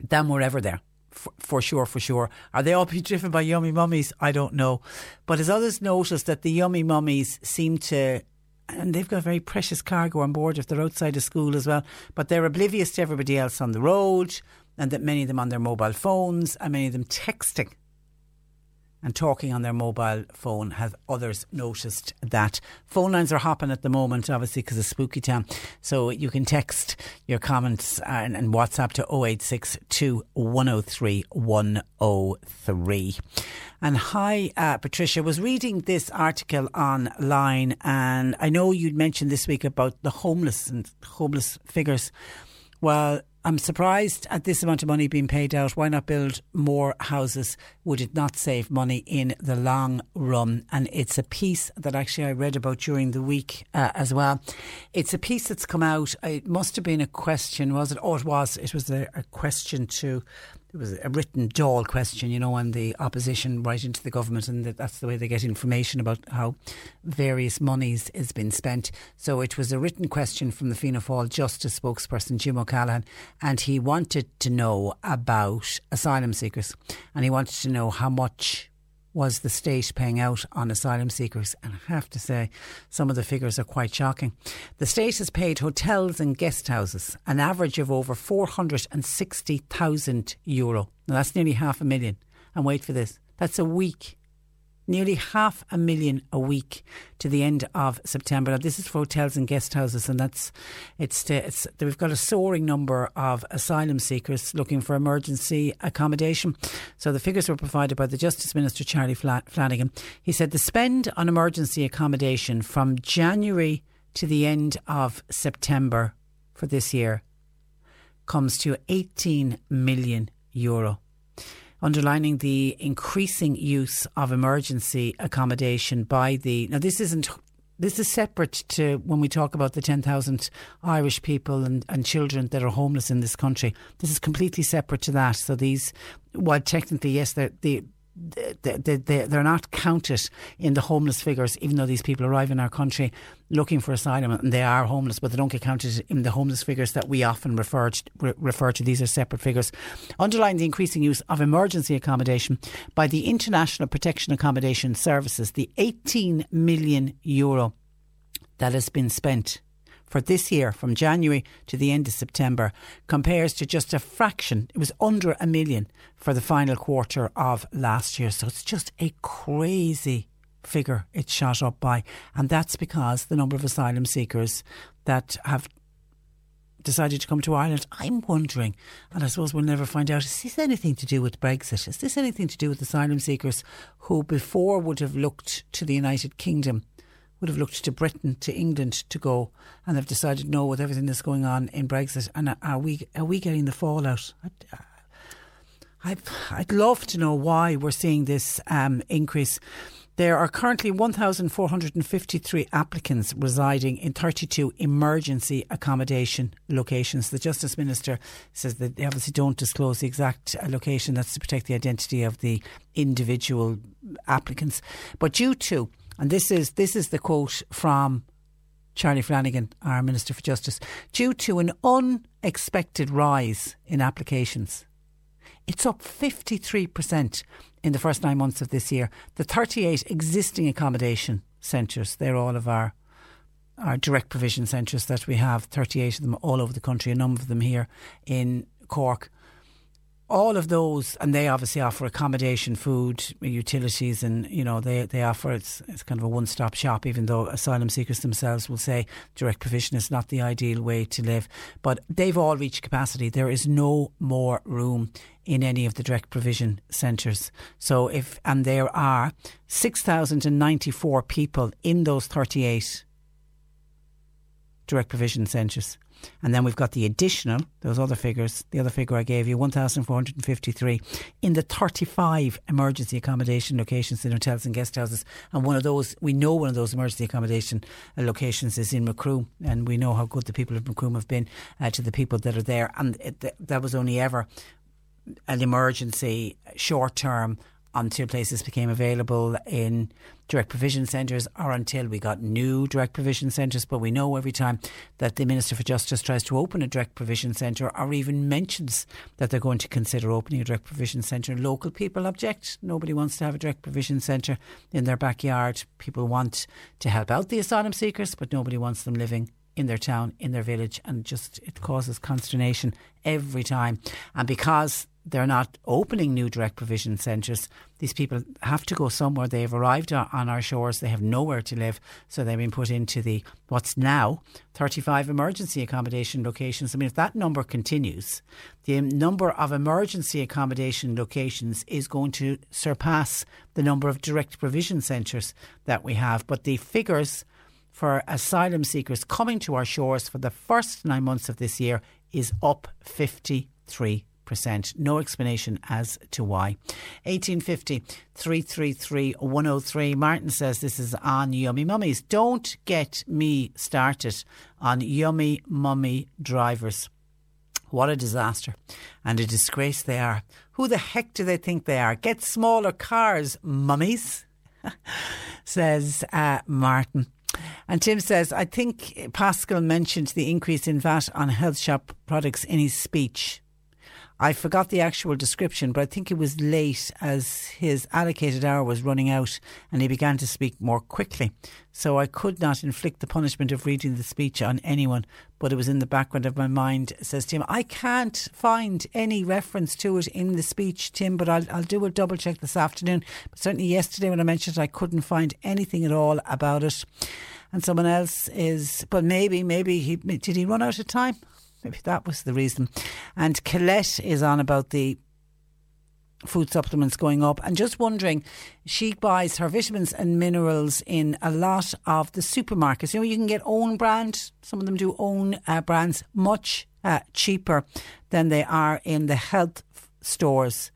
than were ever there. For, for, sure, for sure. Are they all being driven by yummy mummies? I don't know. But as others noticed that the yummy mummies seem to and they've got very precious cargo on board if they're outside of school as well. But they're oblivious to everybody else on the road, and that many of them on their mobile phones, and many of them texting and talking on their mobile phone. Have others noticed that? Phone lines are hopping at the moment, obviously, because of Spooky Town. So you can text your comments and, and WhatsApp to 0862 103 103. And hi, uh, Patricia. Was reading this article online, and I know you'd mentioned this week about the homeless and homeless figures. Well, I'm surprised at this amount of money being paid out. Why not build more houses? Would it not save money in the long run? And it's a piece that actually I read about during the week uh, as well. It's a piece that's come out. It must have been a question, was it? Oh, it was. It was a, a question to it was a written Dáil question, you know, and the opposition right into the government, and that's the way they get information about how various monies is been spent. So it was a written question from the Fianna Fáil Justice spokesperson Jim O'Callaghan, and he wanted to know about asylum seekers, and he wanted to know how much was the state paying out on asylum seekers. And I have to say, some of the figures are quite shocking. The state has paid hotels and guest houses an average of over 460,000 euro. Now, that's nearly half a million. And wait for this that's a week nearly half a million a week to the end of September. Now, this is for hotels and guest houses, and that's it's, it's we've got a soaring number of asylum seekers looking for emergency accommodation. So the figures were provided by the Justice Minister Charlie Flanagan. He said the spend on emergency accommodation from January to the end of September for this year comes to 18 million euro underlining the increasing use of emergency accommodation by the. Now, this isn't. This is separate to when we talk about the 10,000 Irish people and, and children that are homeless in this country. This is completely separate to that. So these, while technically, yes, the they, they, they're not counted in the homeless figures, even though these people arrive in our country looking for asylum and they are homeless, but they don't get counted in the homeless figures that we often refer to, refer to. These are separate figures. Underlying the increasing use of emergency accommodation by the International Protection Accommodation Services, the 18 million euro that has been spent for this year from January to the end of September compares to just a fraction. It was under a million for the final quarter of last year. So it's just a crazy figure it's shot up by. And that's because the number of asylum seekers that have decided to come to Ireland, I'm wondering, and I suppose we'll never find out, is this anything to do with Brexit? Is this anything to do with asylum seekers who before would have looked to the United Kingdom would have looked to Britain, to England to go, and they've decided no with everything that's going on in Brexit. And are we are we getting the fallout? I'd, I'd love to know why we're seeing this um, increase. There are currently 1,453 applicants residing in 32 emergency accommodation locations. The Justice Minister says that they obviously don't disclose the exact uh, location. That's to protect the identity of the individual applicants. But due to and this is this is the quote from Charlie Flanagan, our Minister for Justice, due to an unexpected rise in applications. It's up 53% in the first nine months of this year. The 38 existing accommodation centres, they're all of our our direct provision centres that we have, 38 of them all over the country, a number of them here in Cork all of those, and they obviously offer accommodation, food, utilities, and you know they they offer it's it's kind of a one stop shop. Even though asylum seekers themselves will say direct provision is not the ideal way to live, but they've all reached capacity. There is no more room in any of the direct provision centres. So if and there are six thousand and ninety four people in those thirty eight direct provision centres. And then we've got the additional, those other figures, the other figure I gave you, 1,453 in the 35 emergency accommodation locations in hotels and guest houses. And one of those, we know one of those emergency accommodation uh, locations is in Macroom. And we know how good the people of Macroom have been uh, to the people that are there. And it, that was only ever an emergency short term until places became available in direct provision centres or until we got new direct provision centres. But we know every time that the Minister for Justice tries to open a direct provision centre or even mentions that they're going to consider opening a direct provision centre, local people object. Nobody wants to have a direct provision centre in their backyard. People want to help out the asylum seekers, but nobody wants them living in their town, in their village, and just it causes consternation every time. And because they're not opening new direct provision centres. These people have to go somewhere. They've arrived on our shores. They have nowhere to live. So they've been put into the what's now 35 emergency accommodation locations. I mean, if that number continues, the number of emergency accommodation locations is going to surpass the number of direct provision centres that we have. But the figures for asylum seekers coming to our shores for the first nine months of this year is up 53 no explanation as to why. 1850 333 103. Martin says this is on Yummy Mummies. Don't get me started on Yummy Mummy drivers. What a disaster and a disgrace they are. Who the heck do they think they are? Get smaller cars, mummies, says uh, Martin. And Tim says, I think Paschal mentioned the increase in VAT on health shop products in his speech. I forgot the actual description, but I think it was late as his allocated hour was running out and he began to speak more quickly. So I could not inflict the punishment of reading the speech on anyone, but it was in the background of my mind, says Tim. I can't find any reference to it in the speech, Tim, but I'll, I'll do a double check this afternoon. But certainly yesterday when I mentioned it, I couldn't find anything at all about it. And someone else is, but maybe, maybe he, did he run out of time? Maybe that was the reason. And Colette is on about the food supplements going up. And just wondering she buys her vitamins and minerals in a lot of the supermarkets. You know you can get own brand. Some of them do own uh, brands much uh, cheaper than they are in the health stores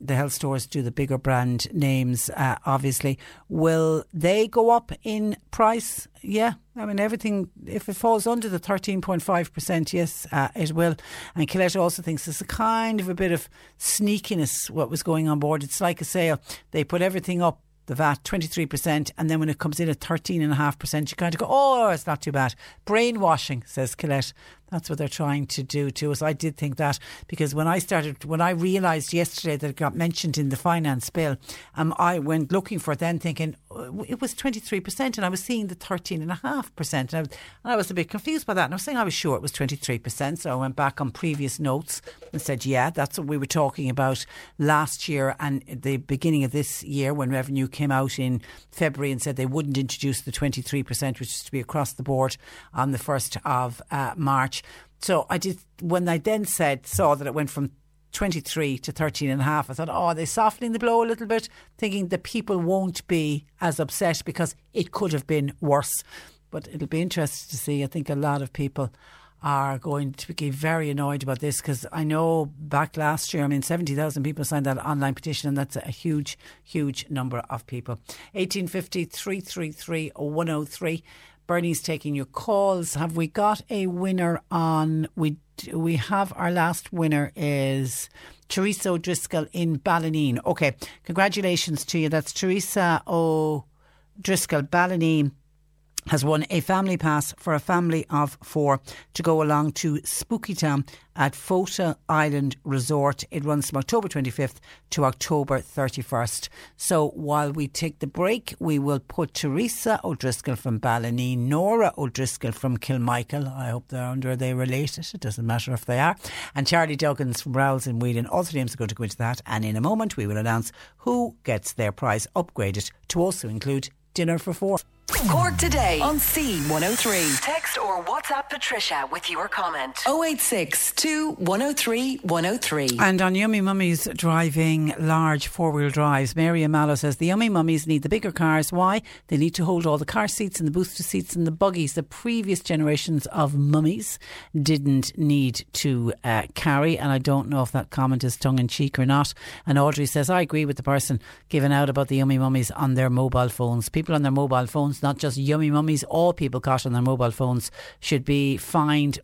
the health stores do the bigger brand names, uh, obviously. Will they go up in price? Yeah. I mean, everything, if it falls under the 13.5%, yes, uh, it will. And Colette also thinks there's a kind of a bit of sneakiness what was going on board. It's like a sale. They put everything up the VAT 23%, and then when it comes in at 13.5%, you kind of go, oh, it's not too bad. Brainwashing, says Colette. That's what they're trying to do to us. I did think that because when I started, when I realised yesterday that it got mentioned in the finance bill, um, I went looking for it then thinking oh, it was 23% and I was seeing the 13.5%. And I, and I was a bit confused by that. And I was saying I was sure it was 23%. So I went back on previous notes and said, yeah, that's what we were talking about last year and the beginning of this year when revenue came out in February and said they wouldn't introduce the 23%, which is to be across the board on the 1st of uh, March. So I did, when I then said, saw that it went from 23 to 13 and a half, I thought, oh, are they softening the blow a little bit? Thinking the people won't be as upset because it could have been worse. But it'll be interesting to see. I think a lot of people are going to be very annoyed about this because I know back last year, I mean, 70,000 people signed that online petition, and that's a huge, huge number of people. 1850 333 103. Bernie's taking your calls. Have we got a winner on? We we have our last winner is Teresa O'Driscoll in Ballineen. Okay, congratulations to you. That's Teresa O'Driscoll, Ballineen has won a family pass for a family of four to go along to Spooky Town at Fota Island Resort. It runs from October 25th to October 31st. So while we take the break, we will put Teresa O'Driscoll from Ballineen, Nora O'Driscoll from Kilmichael. I hope they're under, they related? It doesn't matter if they are. And Charlie Duggins from Rowles and Whelan. All three names are going to go into that. And in a moment, we will announce who gets their prize upgraded to also include dinner for four. Cork today on C103. Text or WhatsApp Patricia with your comment. 086 103 103. And on Yummy Mummies driving large four wheel drives, Mary Mallow says the Yummy Mummies need the bigger cars. Why? They need to hold all the car seats and the booster seats and the buggies. The previous generations of mummies didn't need to uh, carry. And I don't know if that comment is tongue in cheek or not. And Audrey says, I agree with the person giving out about the Yummy Mummies on their mobile phones. People on their mobile phones not just yummy mummies, all people caught on their mobile phones should be fined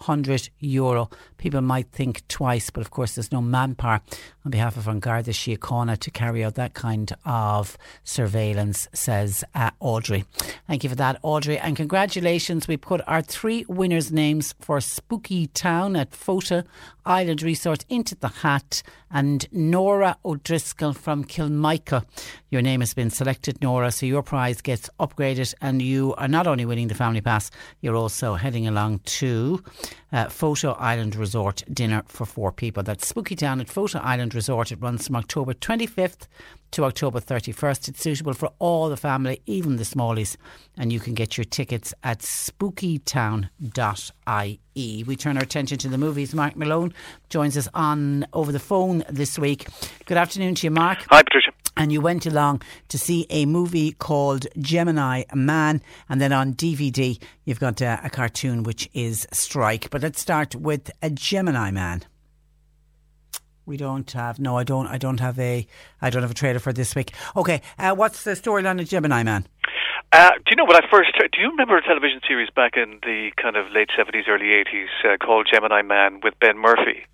500 euro. People might think twice, but of course, there's no manpower on behalf of An Garda Síochána to carry out that kind of surveillance, says uh, Audrey. Thank you for that, Audrey. And congratulations. We put our three winners' names for Spooky Town at Fota Island Resort into the hat. And Nora O'Driscoll from Kilmichael. Your name has been selected, Nora, so your prize gets upgraded. And you are not only winning the family pass, you're also heading along to uh, Fota Island Resort dinner for four people. That's Spooky Town at Fota Island Resort. It runs from October 25th to October 31st. It's suitable for all the family, even the smallies. And you can get your tickets at spookytown.ie. We turn our attention to the movies. Mark Malone joins us on over the phone this week. Good afternoon to you, Mark. Hi, Patricia. And you went along to see a movie called Gemini Man, and then on DVD you've got a, a cartoon which is Strike. But let's start with a Gemini Man. We don't have no. I don't. I don't have a. I don't have a trailer for this week. Okay, uh, what's the storyline of Gemini Man? Uh, do you know when I first? Do you remember a television series back in the kind of late seventies, early eighties uh, called Gemini Man with Ben Murphy?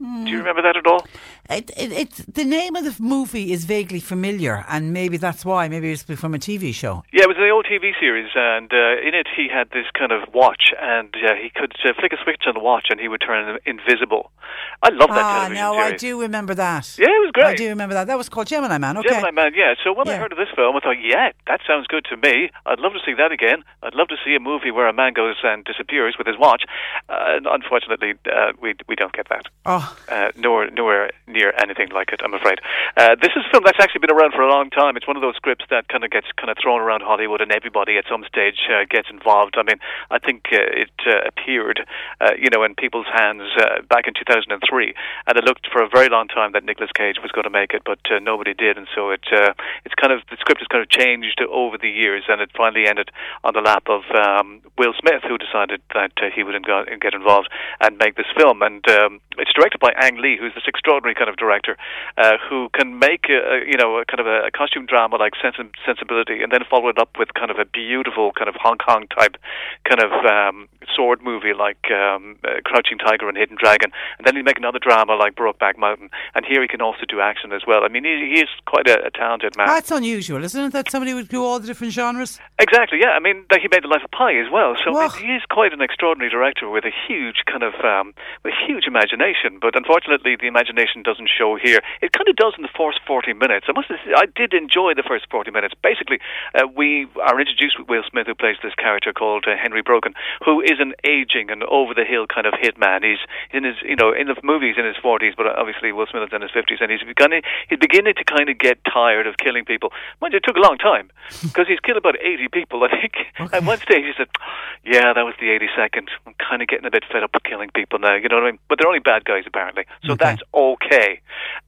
Do you remember that at all? It, it, it's the name of the movie is vaguely familiar, and maybe that's why. Maybe it's from a TV show. Yeah, it was an old TV series, and uh, in it he had this kind of watch, and uh, he could uh, flick a switch on the watch, and he would turn invisible. I love that ah, television no, series. I do remember that. Yeah, it was great. I do remember that. That was called Gemini Man. Okay. Gemini Man, yeah. So when I heard of this film, I thought, yeah, that sounds good to me. I'd love to see that again. I'd love to see a movie where a man goes and disappears with his watch. Uh, and unfortunately, uh, we we don't get that. Oh. Uh, nor nowhere near anything like it. I'm afraid. Uh, this is a film that's actually been around for a long time. It's one of those scripts that kind of gets kind of thrown around Hollywood, and everybody at some stage uh, gets involved. I mean, I think uh, it uh, appeared, uh, you know, in people's hands uh, back in 2003, and it looked for a very long time that Nicolas Cage was going to make it, but nobody did, and so it it's kind of the script has kind of changed over the years, and it finally ended on the lap of um, Will Smith, who decided that he would get involved and make this film, and um, it's directed by Ang Lee, who's this extraordinary kind of director uh, who can make a, a, you know a kind of a, a costume drama like Sense and Sensibility, and then follow it up with kind of a beautiful kind of Hong Kong type kind of um, sword movie like um, uh, Crouching Tiger and Hidden Dragon, and then he'd make another drama like Brokeback Mountain, and here he can also do action as well. I mean, he, he is quite a, a talented man. That's unusual, isn't it? That somebody would do all the different genres. Exactly, yeah. I mean, he made The Life of Pi as well, so mean, he is quite an extraordinary director with a huge kind of um, with huge imagination. But unfortunately, the imagination doesn't show here. It kind of does in the first forty minutes. I must, say, I did enjoy the first forty minutes. Basically, uh, we are introduced with Will Smith, who plays this character called uh, Henry Brogan, who is an aging and over the hill kind of hitman. He's in his, you know, in the movies in his forties, but obviously Will Smith is in his fifties, and he's beginning, he's beginning to kind of get tired of killing people. Mind you, it took a long time because he's killed about eighty people, I think. At one stage, he said, "Yeah, that was the eighty-second. I'm kind of getting a bit fed up with killing people now." You know what I mean? But they're only bad guys apparently, so that's okay.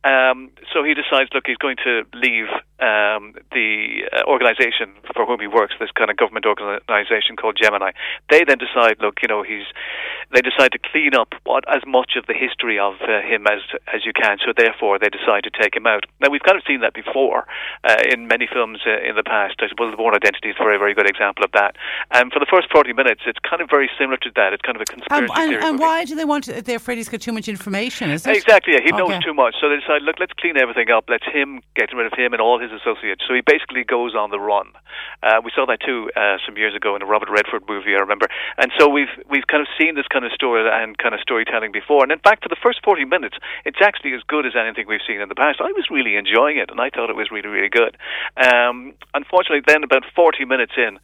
Um, so he decides, look, he's going to leave um, the uh, organization for whom he works, this kind of government organization called Gemini. They then decide, look, you know, he's. They decide to clean up what as much of the history of uh, him as as you can. So therefore, they decide to take him out. Now we've kind of seen that before uh, in many films uh, in the past. I suppose The Bourne Identity is a very very good example of that. And for the first forty minutes, it's kind of very similar to that. It's kind of a conspiracy Um, and theory. and movie. why do they want? To, they're afraid he's got too much information. Is it? Exactly, yeah. He knows too much. So they decide, look, let's clean everything up. Let's him get rid of him and all his associates. So he basically goes on the run. Uh, we saw that too uh, some years ago in a Robert Redford movie, I remember. And so we've we've kind of seen this kind of story and kind of storytelling before. And in fact, for the first forty minutes, it's actually as good as anything we've seen in the past. I was really enjoying it, and I thought it was really really good. Um, unfortunately, then about forty minutes in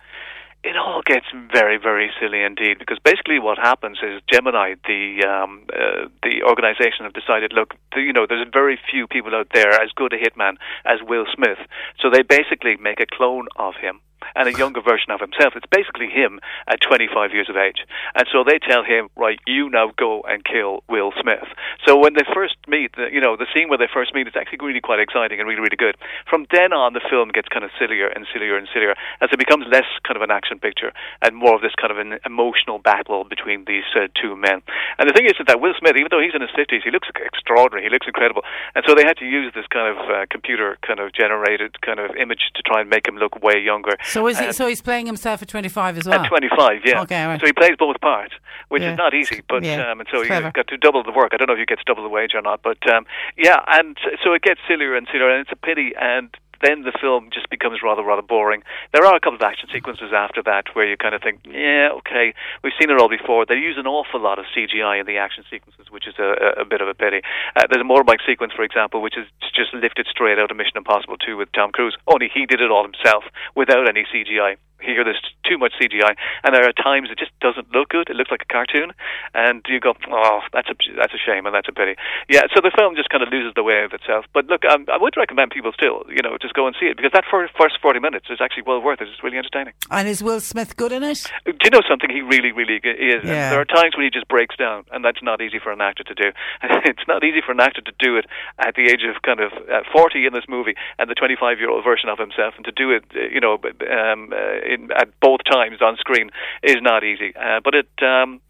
it all gets very, very silly indeed. Because basically, what happens is Gemini, the um, uh, the organization, have decided, look, you know, there's very few people out there as good a hitman as Will Smith. So they basically make a clone of him and a younger version of himself. It's basically him at 25 years of age. And so they tell him, right, you now go and kill Will Smith. So when they first meet, you know, the scene where they first meet is actually really quite exciting and really, really good. From then on, the film gets kind of sillier and sillier and sillier as it becomes less kind of an action picture and more of this kind of an emotional battle between these uh, two men. And the thing is that Will Smith, even though he's in his 50s, he looks extraordinary. He looks incredible. And so they had to use this kind of uh, computer kind of generated kind of image to try and make him look way younger. So is he? And- So he's playing himself at twenty five as well. at 25, yeah. Okay, right. So he plays both parts, which Yeah. is not easy. But Yeah, um, and so he clever. got to double the work. I don't know if he gets double the wage or not, but um, yeah. And so it gets sillier and sillier, and it's a pity. And then the film just becomes rather rather boring. There are a couple of action sequences after that where you kind of think, yeah, okay, we've seen it all before. They use an awful lot of CGI in the action sequences, which is a, a, bit of a pity. Uh, there's a motorbike sequence, for example, which is just lifted straight out of Mission Impossible 2 with Tom Cruise. Only he did it all himself without any CGI. Here, there's too much CGI, and there are times it just doesn't look good. It looks like a cartoon, and you go, "Oh, that's a that's a shame, and that's a pity." Yeah, so the film just kind of loses the way of itself. But look, um, I would recommend people still, you know, just go and see it because that fir- first 40 minutes is actually well worth it. It's really entertaining. And is Will Smith good in it? Do you know something? He really, really is. Yeah. there are times when he just breaks down, and that's not easy for an actor to do. it's not easy for an actor to do it at the age of kind of uh, 40 in this movie, and the 25 year old version of himself, and to do it, uh, you know, um, uh, in, at both times on screen is not easy. Uh, but it, um,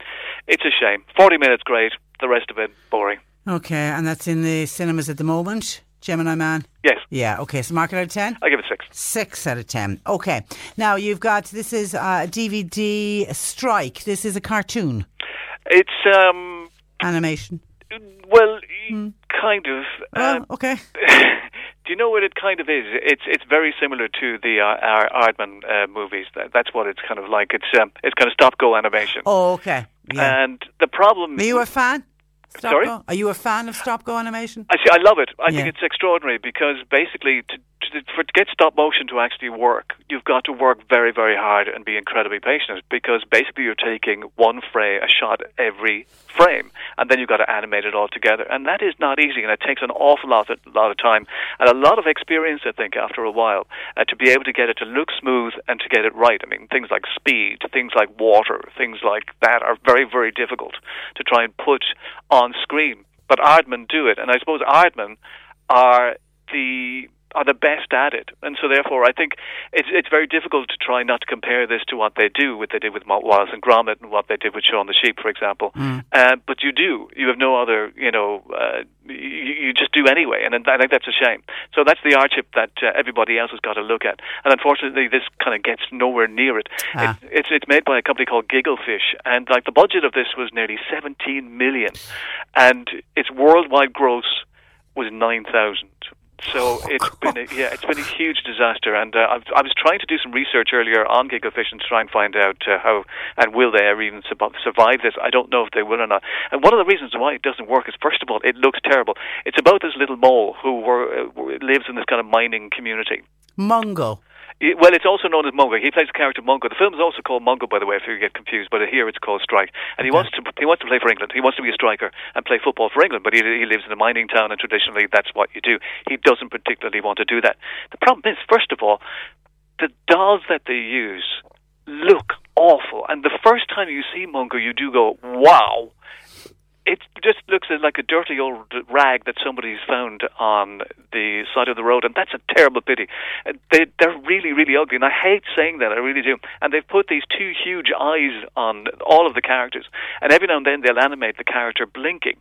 it's a shame. 40 minutes, great. The rest of it, boring. Okay, and that's in the cinemas at the moment. Gemini Man. Yes. Yeah. Okay. So mark it out of ten. I give it six. Six out of ten. Okay. Now you've got this is a DVD strike. This is a cartoon It's um, animation. well, kind of. Oh, Um, okay. Do you know what it kind of is? It's it's very similar to the uh, Ar- Aardman uh, movies. That, that's what it's kind of like. It's um, it's kind of stop go animation. Oh, okay. Yeah. And the problem. Are you a fan? Stop Sorry? Go? Are you a fan of stop go animation? I see. I love it. I Yeah. think it's extraordinary because basically, to, to, for to get stop motion to actually work, you've got to work very, very hard and be incredibly patient. Because basically, you're taking one frame, a shot every frame, and then you've got to animate it all together, and that is not easy, and it takes an awful lot, of, lot of time and a lot of experience. I think after a while, uh, to be able to get it to look smooth and to get it right. I mean, things like speed, things like water, things like that are very, very difficult to try and put on screen. But Aardman do it, and I suppose Aardman are the are the best at it, and so therefore I think it's it's very difficult to try not to compare this to what they do, what they did with Wallace and Gromit, and what they did with Shaun the Sheep, for example. Mm. Uh, but you do, you have no other, you know, uh, you, you just do anyway, and I think that's a shame. So that's the hardship that uh, everybody else has got to look at, and unfortunately, this kind of gets nowhere near it. Ah. It's, it's it's made by a company called Gigglefish, and like the budget of this was nearly 17 million, and its worldwide gross was 9,000. So it's been a, yeah, it's been a huge disaster, and uh, I've, I was trying to do some research earlier on Gigglefish and to try and find out uh, how and will they ever even survive this. I don't know if they will or not. And one of the reasons why it doesn't work is first of all, it looks terrible. It's about this little mole who were, uh, lives in this kind of mining community. Mungo. Well, it's also known as Mungo. He plays the character Mungo. The film is also called Mungo, by the way, if you get confused. But here it's called Strike, and he wants to he wants to play for England. He wants to be a striker and play football for England. But he, he lives in a mining town, and traditionally that's what you do. He doesn't particularly want to do that. The problem is, first of all, the dolls that they use look awful. And the first time you see Mungo, you do go, "Wow." It just looks like a dirty old rag that somebody's found on the side of the road, and that's a terrible pity. Uh, They, they're really, really ugly, and I hate saying that. I really do. And they've put these two huge eyes on all of the characters, and every now and then they'll animate the character blinking.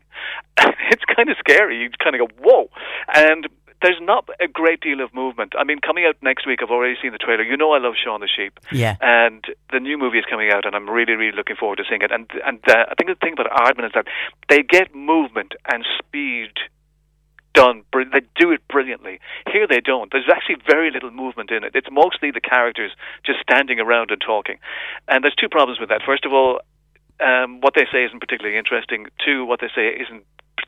it's kind of scary. You kind of go, "Whoa!" And there's not a great deal of movement. I mean, coming out next week, I've already seen the trailer. You know, I love Shaun the Sheep. Yeah. And the new movie is coming out, and I'm really, really looking forward to seeing it. And and uh, I think the thing about Aardman is that they get movement and speed done. They do it brilliantly. Here they don't. There's actually very little movement in it. It's mostly the characters just standing around and talking. And there's two problems with that. First of all, um, what they say isn't particularly interesting. Two, what they say isn't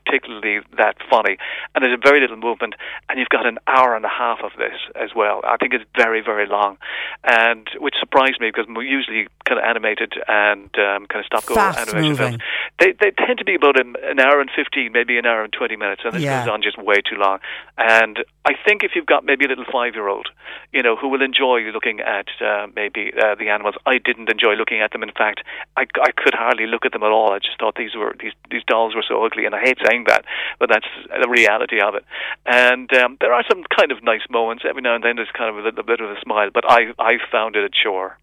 particularly that funny, and there's very little movement, and you've got an hour and a half of this as well. I think it's very, very long, and which surprised me because usually kind of animated and um, kind of stop go animation moving. films. They they tend to be about an, an hour and fifteen, maybe an hour and twenty minutes, and it Yeah. goes on just way too long. And I think if you've got maybe a little five-year-old, you know, who will enjoy looking at uh, maybe uh, the animals. I didn't enjoy looking at them. In fact, I, I could hardly look at them at all. I just thought these were these these dolls were so ugly, and I hate saying that, but that's the reality of it. And um, there are some kind of nice moments every now and then. There's kind of a little bit of a smile, but I I found it a chore.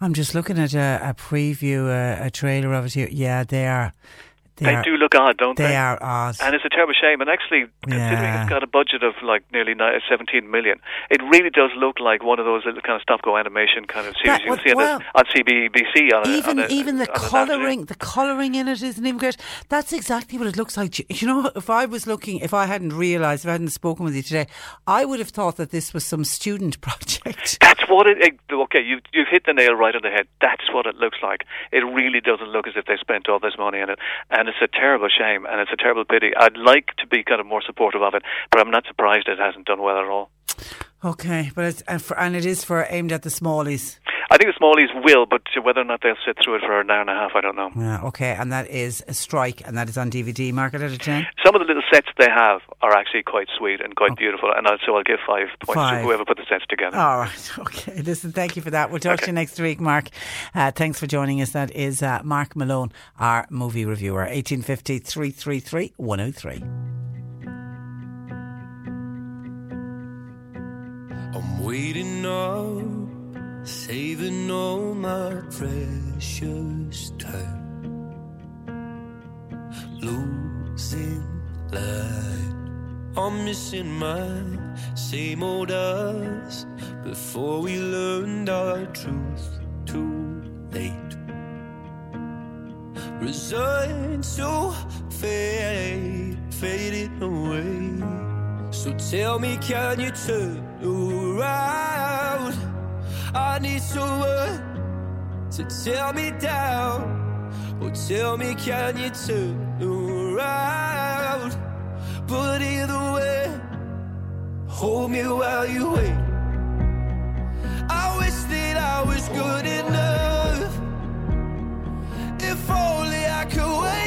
I'm just looking at a, a preview, a, a trailer of it here. Yeah, they are. They, They are, do look odd, don't they? They are odd. And it's a terrible shame. And actually, considering Yeah. it's got a budget of like nearly uh, 17 million, it really does look like one of those little kind of stop-go animation kind of series That you see on, well, on CBBC. On a, even on a, even the colouring, the colouring in it isn't even great. That's exactly what it looks like. You- You know, if I was looking, if I hadn't realised, if I hadn't spoken with you today, I would have thought that this was some student project. That's what it. Okay, you've you've hit the nail right on the head. That's what it looks like. It really doesn't look as if they spent all this money on it, and it's a terrible shame, and it's a terrible pity. I'd like to be kind of more supportive of it, but I'm not surprised it hasn't done well at all. Okay, but it's and, for, and it is for aimed at the smallies. I think the Smallies will, but whether or not they'll sit through it for an hour and a half, I don't know. Yeah, okay, and that is a strike, and that is on DVD. Mark it out of ten. Some of the little sets they have are actually quite sweet and quite beautiful, and so I'll give five points Five. to whoever put the sets together. All right. Okay. Listen, thank you for that. We'll talk to you next week, Mark. Uh, thanks for joining us. That is uh, Mark Malone, our movie reviewer. 1850 333 103. I'm waiting up, saving all my precious time. Losing light, I'm missing my same old us before we learned our truth too late. Resigned to fade, fading away. So tell me, can you turn around? I need someone to tear me down. Or tell me, can you turn around? But either way, hold me while you wait. I wish that I was good enough. If only I could wake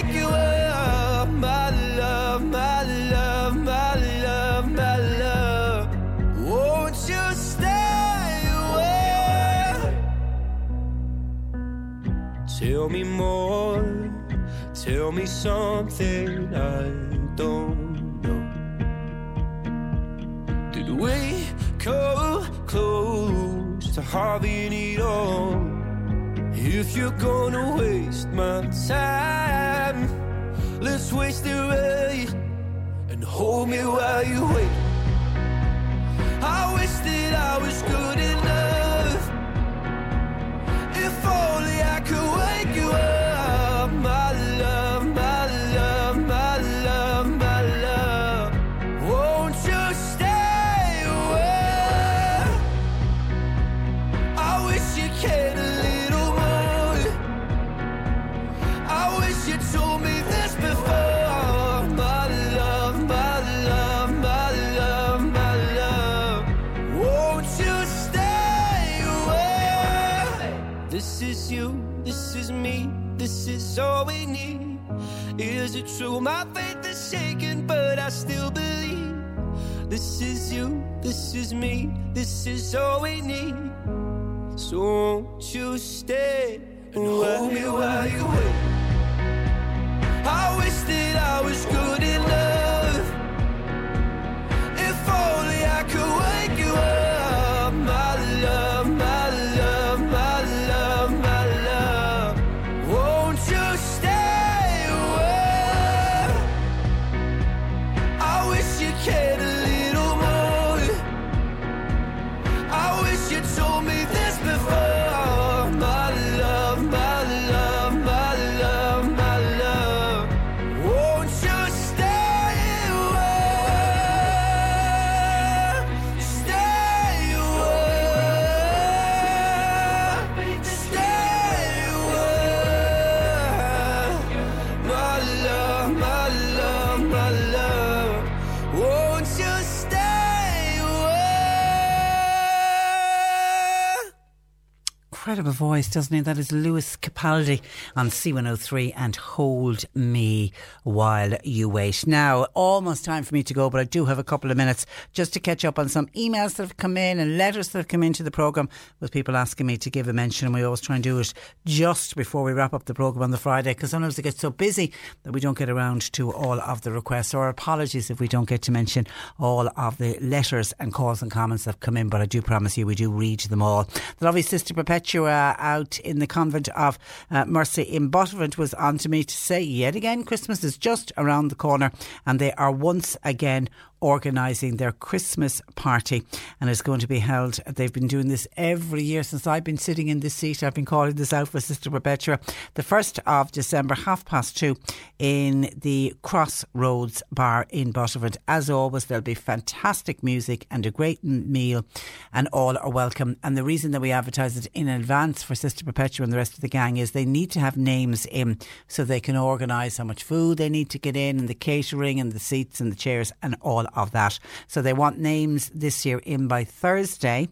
tell me something I don't know. Did we come close to having it all. If you're gonna waste my time, let's waste it right and hold me while you wait. I wish that I was good enough. If only I could wake you up, this is all we need. Is it true? My faith is shaken, but I still believe. This is you, this is me, this is all we need. So won't you stay and hold me while you wait? I wish that I was good enough. If only I could wake you up, my love, Incredible voice, doesn't he? That is Lewis Capaldi on C103 and Hold Me While You Wait. Now, almost time for me to go, but I do have a couple of minutes just to catch up on some emails that have come in and letters that have come into the programme with people asking me to give a mention. And we always try and do it just before we wrap up the programme on the Friday because sometimes it gets so busy that we don't get around to all of the requests or apologies if we don't get to mention all of the letters and calls and comments that have come in. But I do promise you we do read them all. The lovely Sister Perpetua out in the convent of uh, Mercy in Buttevant was on to me to say yet again Christmas is just around the corner and they are once again organising their Christmas party and it's going to be held. They've been doing this every year since I've been sitting in this seat. I've been calling this out for Sister Perpetua. The 1st of December, half past two, in the Crossroads Bar in Buttevant. As always, there'll be fantastic music and a great meal, and all are welcome. And the reason that we advertise it in advance for Sister Perpetua and the rest of the gang is they need to have names in so they can organise how much food they need to get in, and the catering, and the seats, and the chairs, and all of that. So they want names this year in by Thursday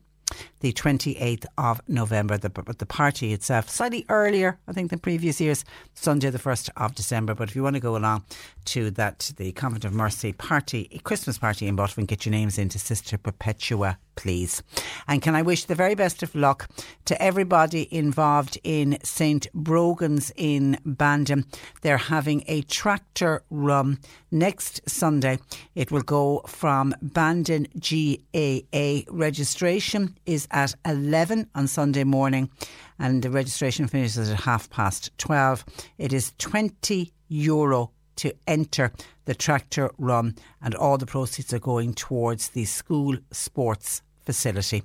the 28th of November. The, the party itself, slightly earlier, I think, than previous years, Sunday the 1st of December. But if you want to go along to that, the Convent of Mercy party, Christmas party in Bottom, get your names into Sister Perpetua, please. And can I wish the very best of luck to everybody involved in St. Brogan's in Bandon. They're having a tractor run next Sunday. It will go from Bandon GAA. Registration is at 11 on Sunday morning and the registration finishes at half past 12. It is 20 euro to enter the tractor run and all the proceeds are going towards the school sports facility.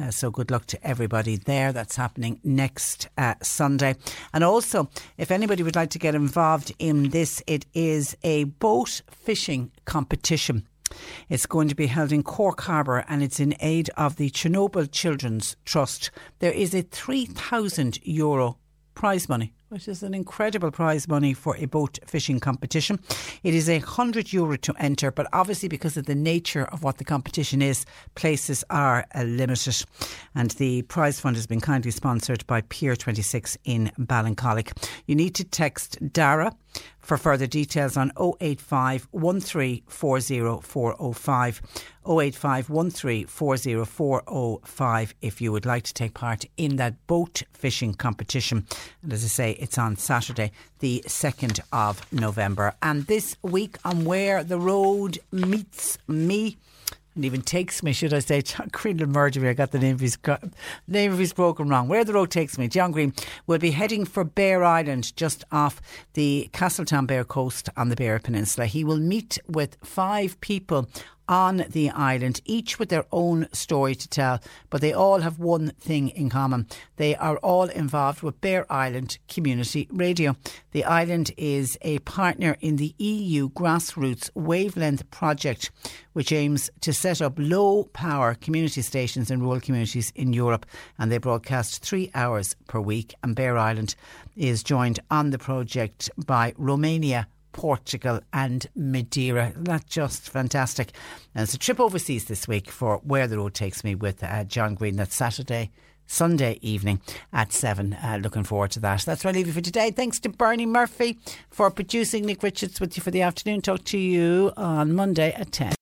Uh, so good luck to everybody there. That's happening next uh, Sunday. And also, if anybody would like to get involved in this, it is a boat fishing competition. It's going to be held in Cork Harbour and it's in aid of the Chernobyl Children's Trust. There is a 3,000 euro prize money which is an incredible prize money for a boat fishing competition. It is a hundred euro to enter, but obviously because of the nature of what the competition is, places are limited. And the prize fund has been kindly sponsored by Pier 26 in Ballincollig. You need to text Dara for further details on 085 1340405. 085 1340405 if you would like to take part in that boat fishing competition. And as I say, it's on Saturday, the 2nd of November. And this week on Where the Road Meets Me, and even takes me, should I say, John Green will murder me. I got the name of his name of his broken wrong. Where the road takes me, John Green will be heading for Bere Island, just off the Castletownbere coast on the Bear Peninsula. He will meet with five people on the island, each with their own story to tell, but they all have one thing in common. They are all involved with Bere Island Community Radio. The island is a partner in the EU Grassroots Wavelength Project, which aims to set up low power community stations in rural communities in Europe, and they broadcast three hours per week. And Bere Island is joined on the project by Romania, Portugal and Madeira. That's just fantastic. And it's a trip overseas this week for Where the Road Takes Me with uh, John Green. That's Saturday. Sunday evening at 7. Uh, looking forward to that. That's where I leave you for today. Thanks to Bernie Murphy for producing Nick Richards with you for the afternoon. Talk to you on Monday at 10.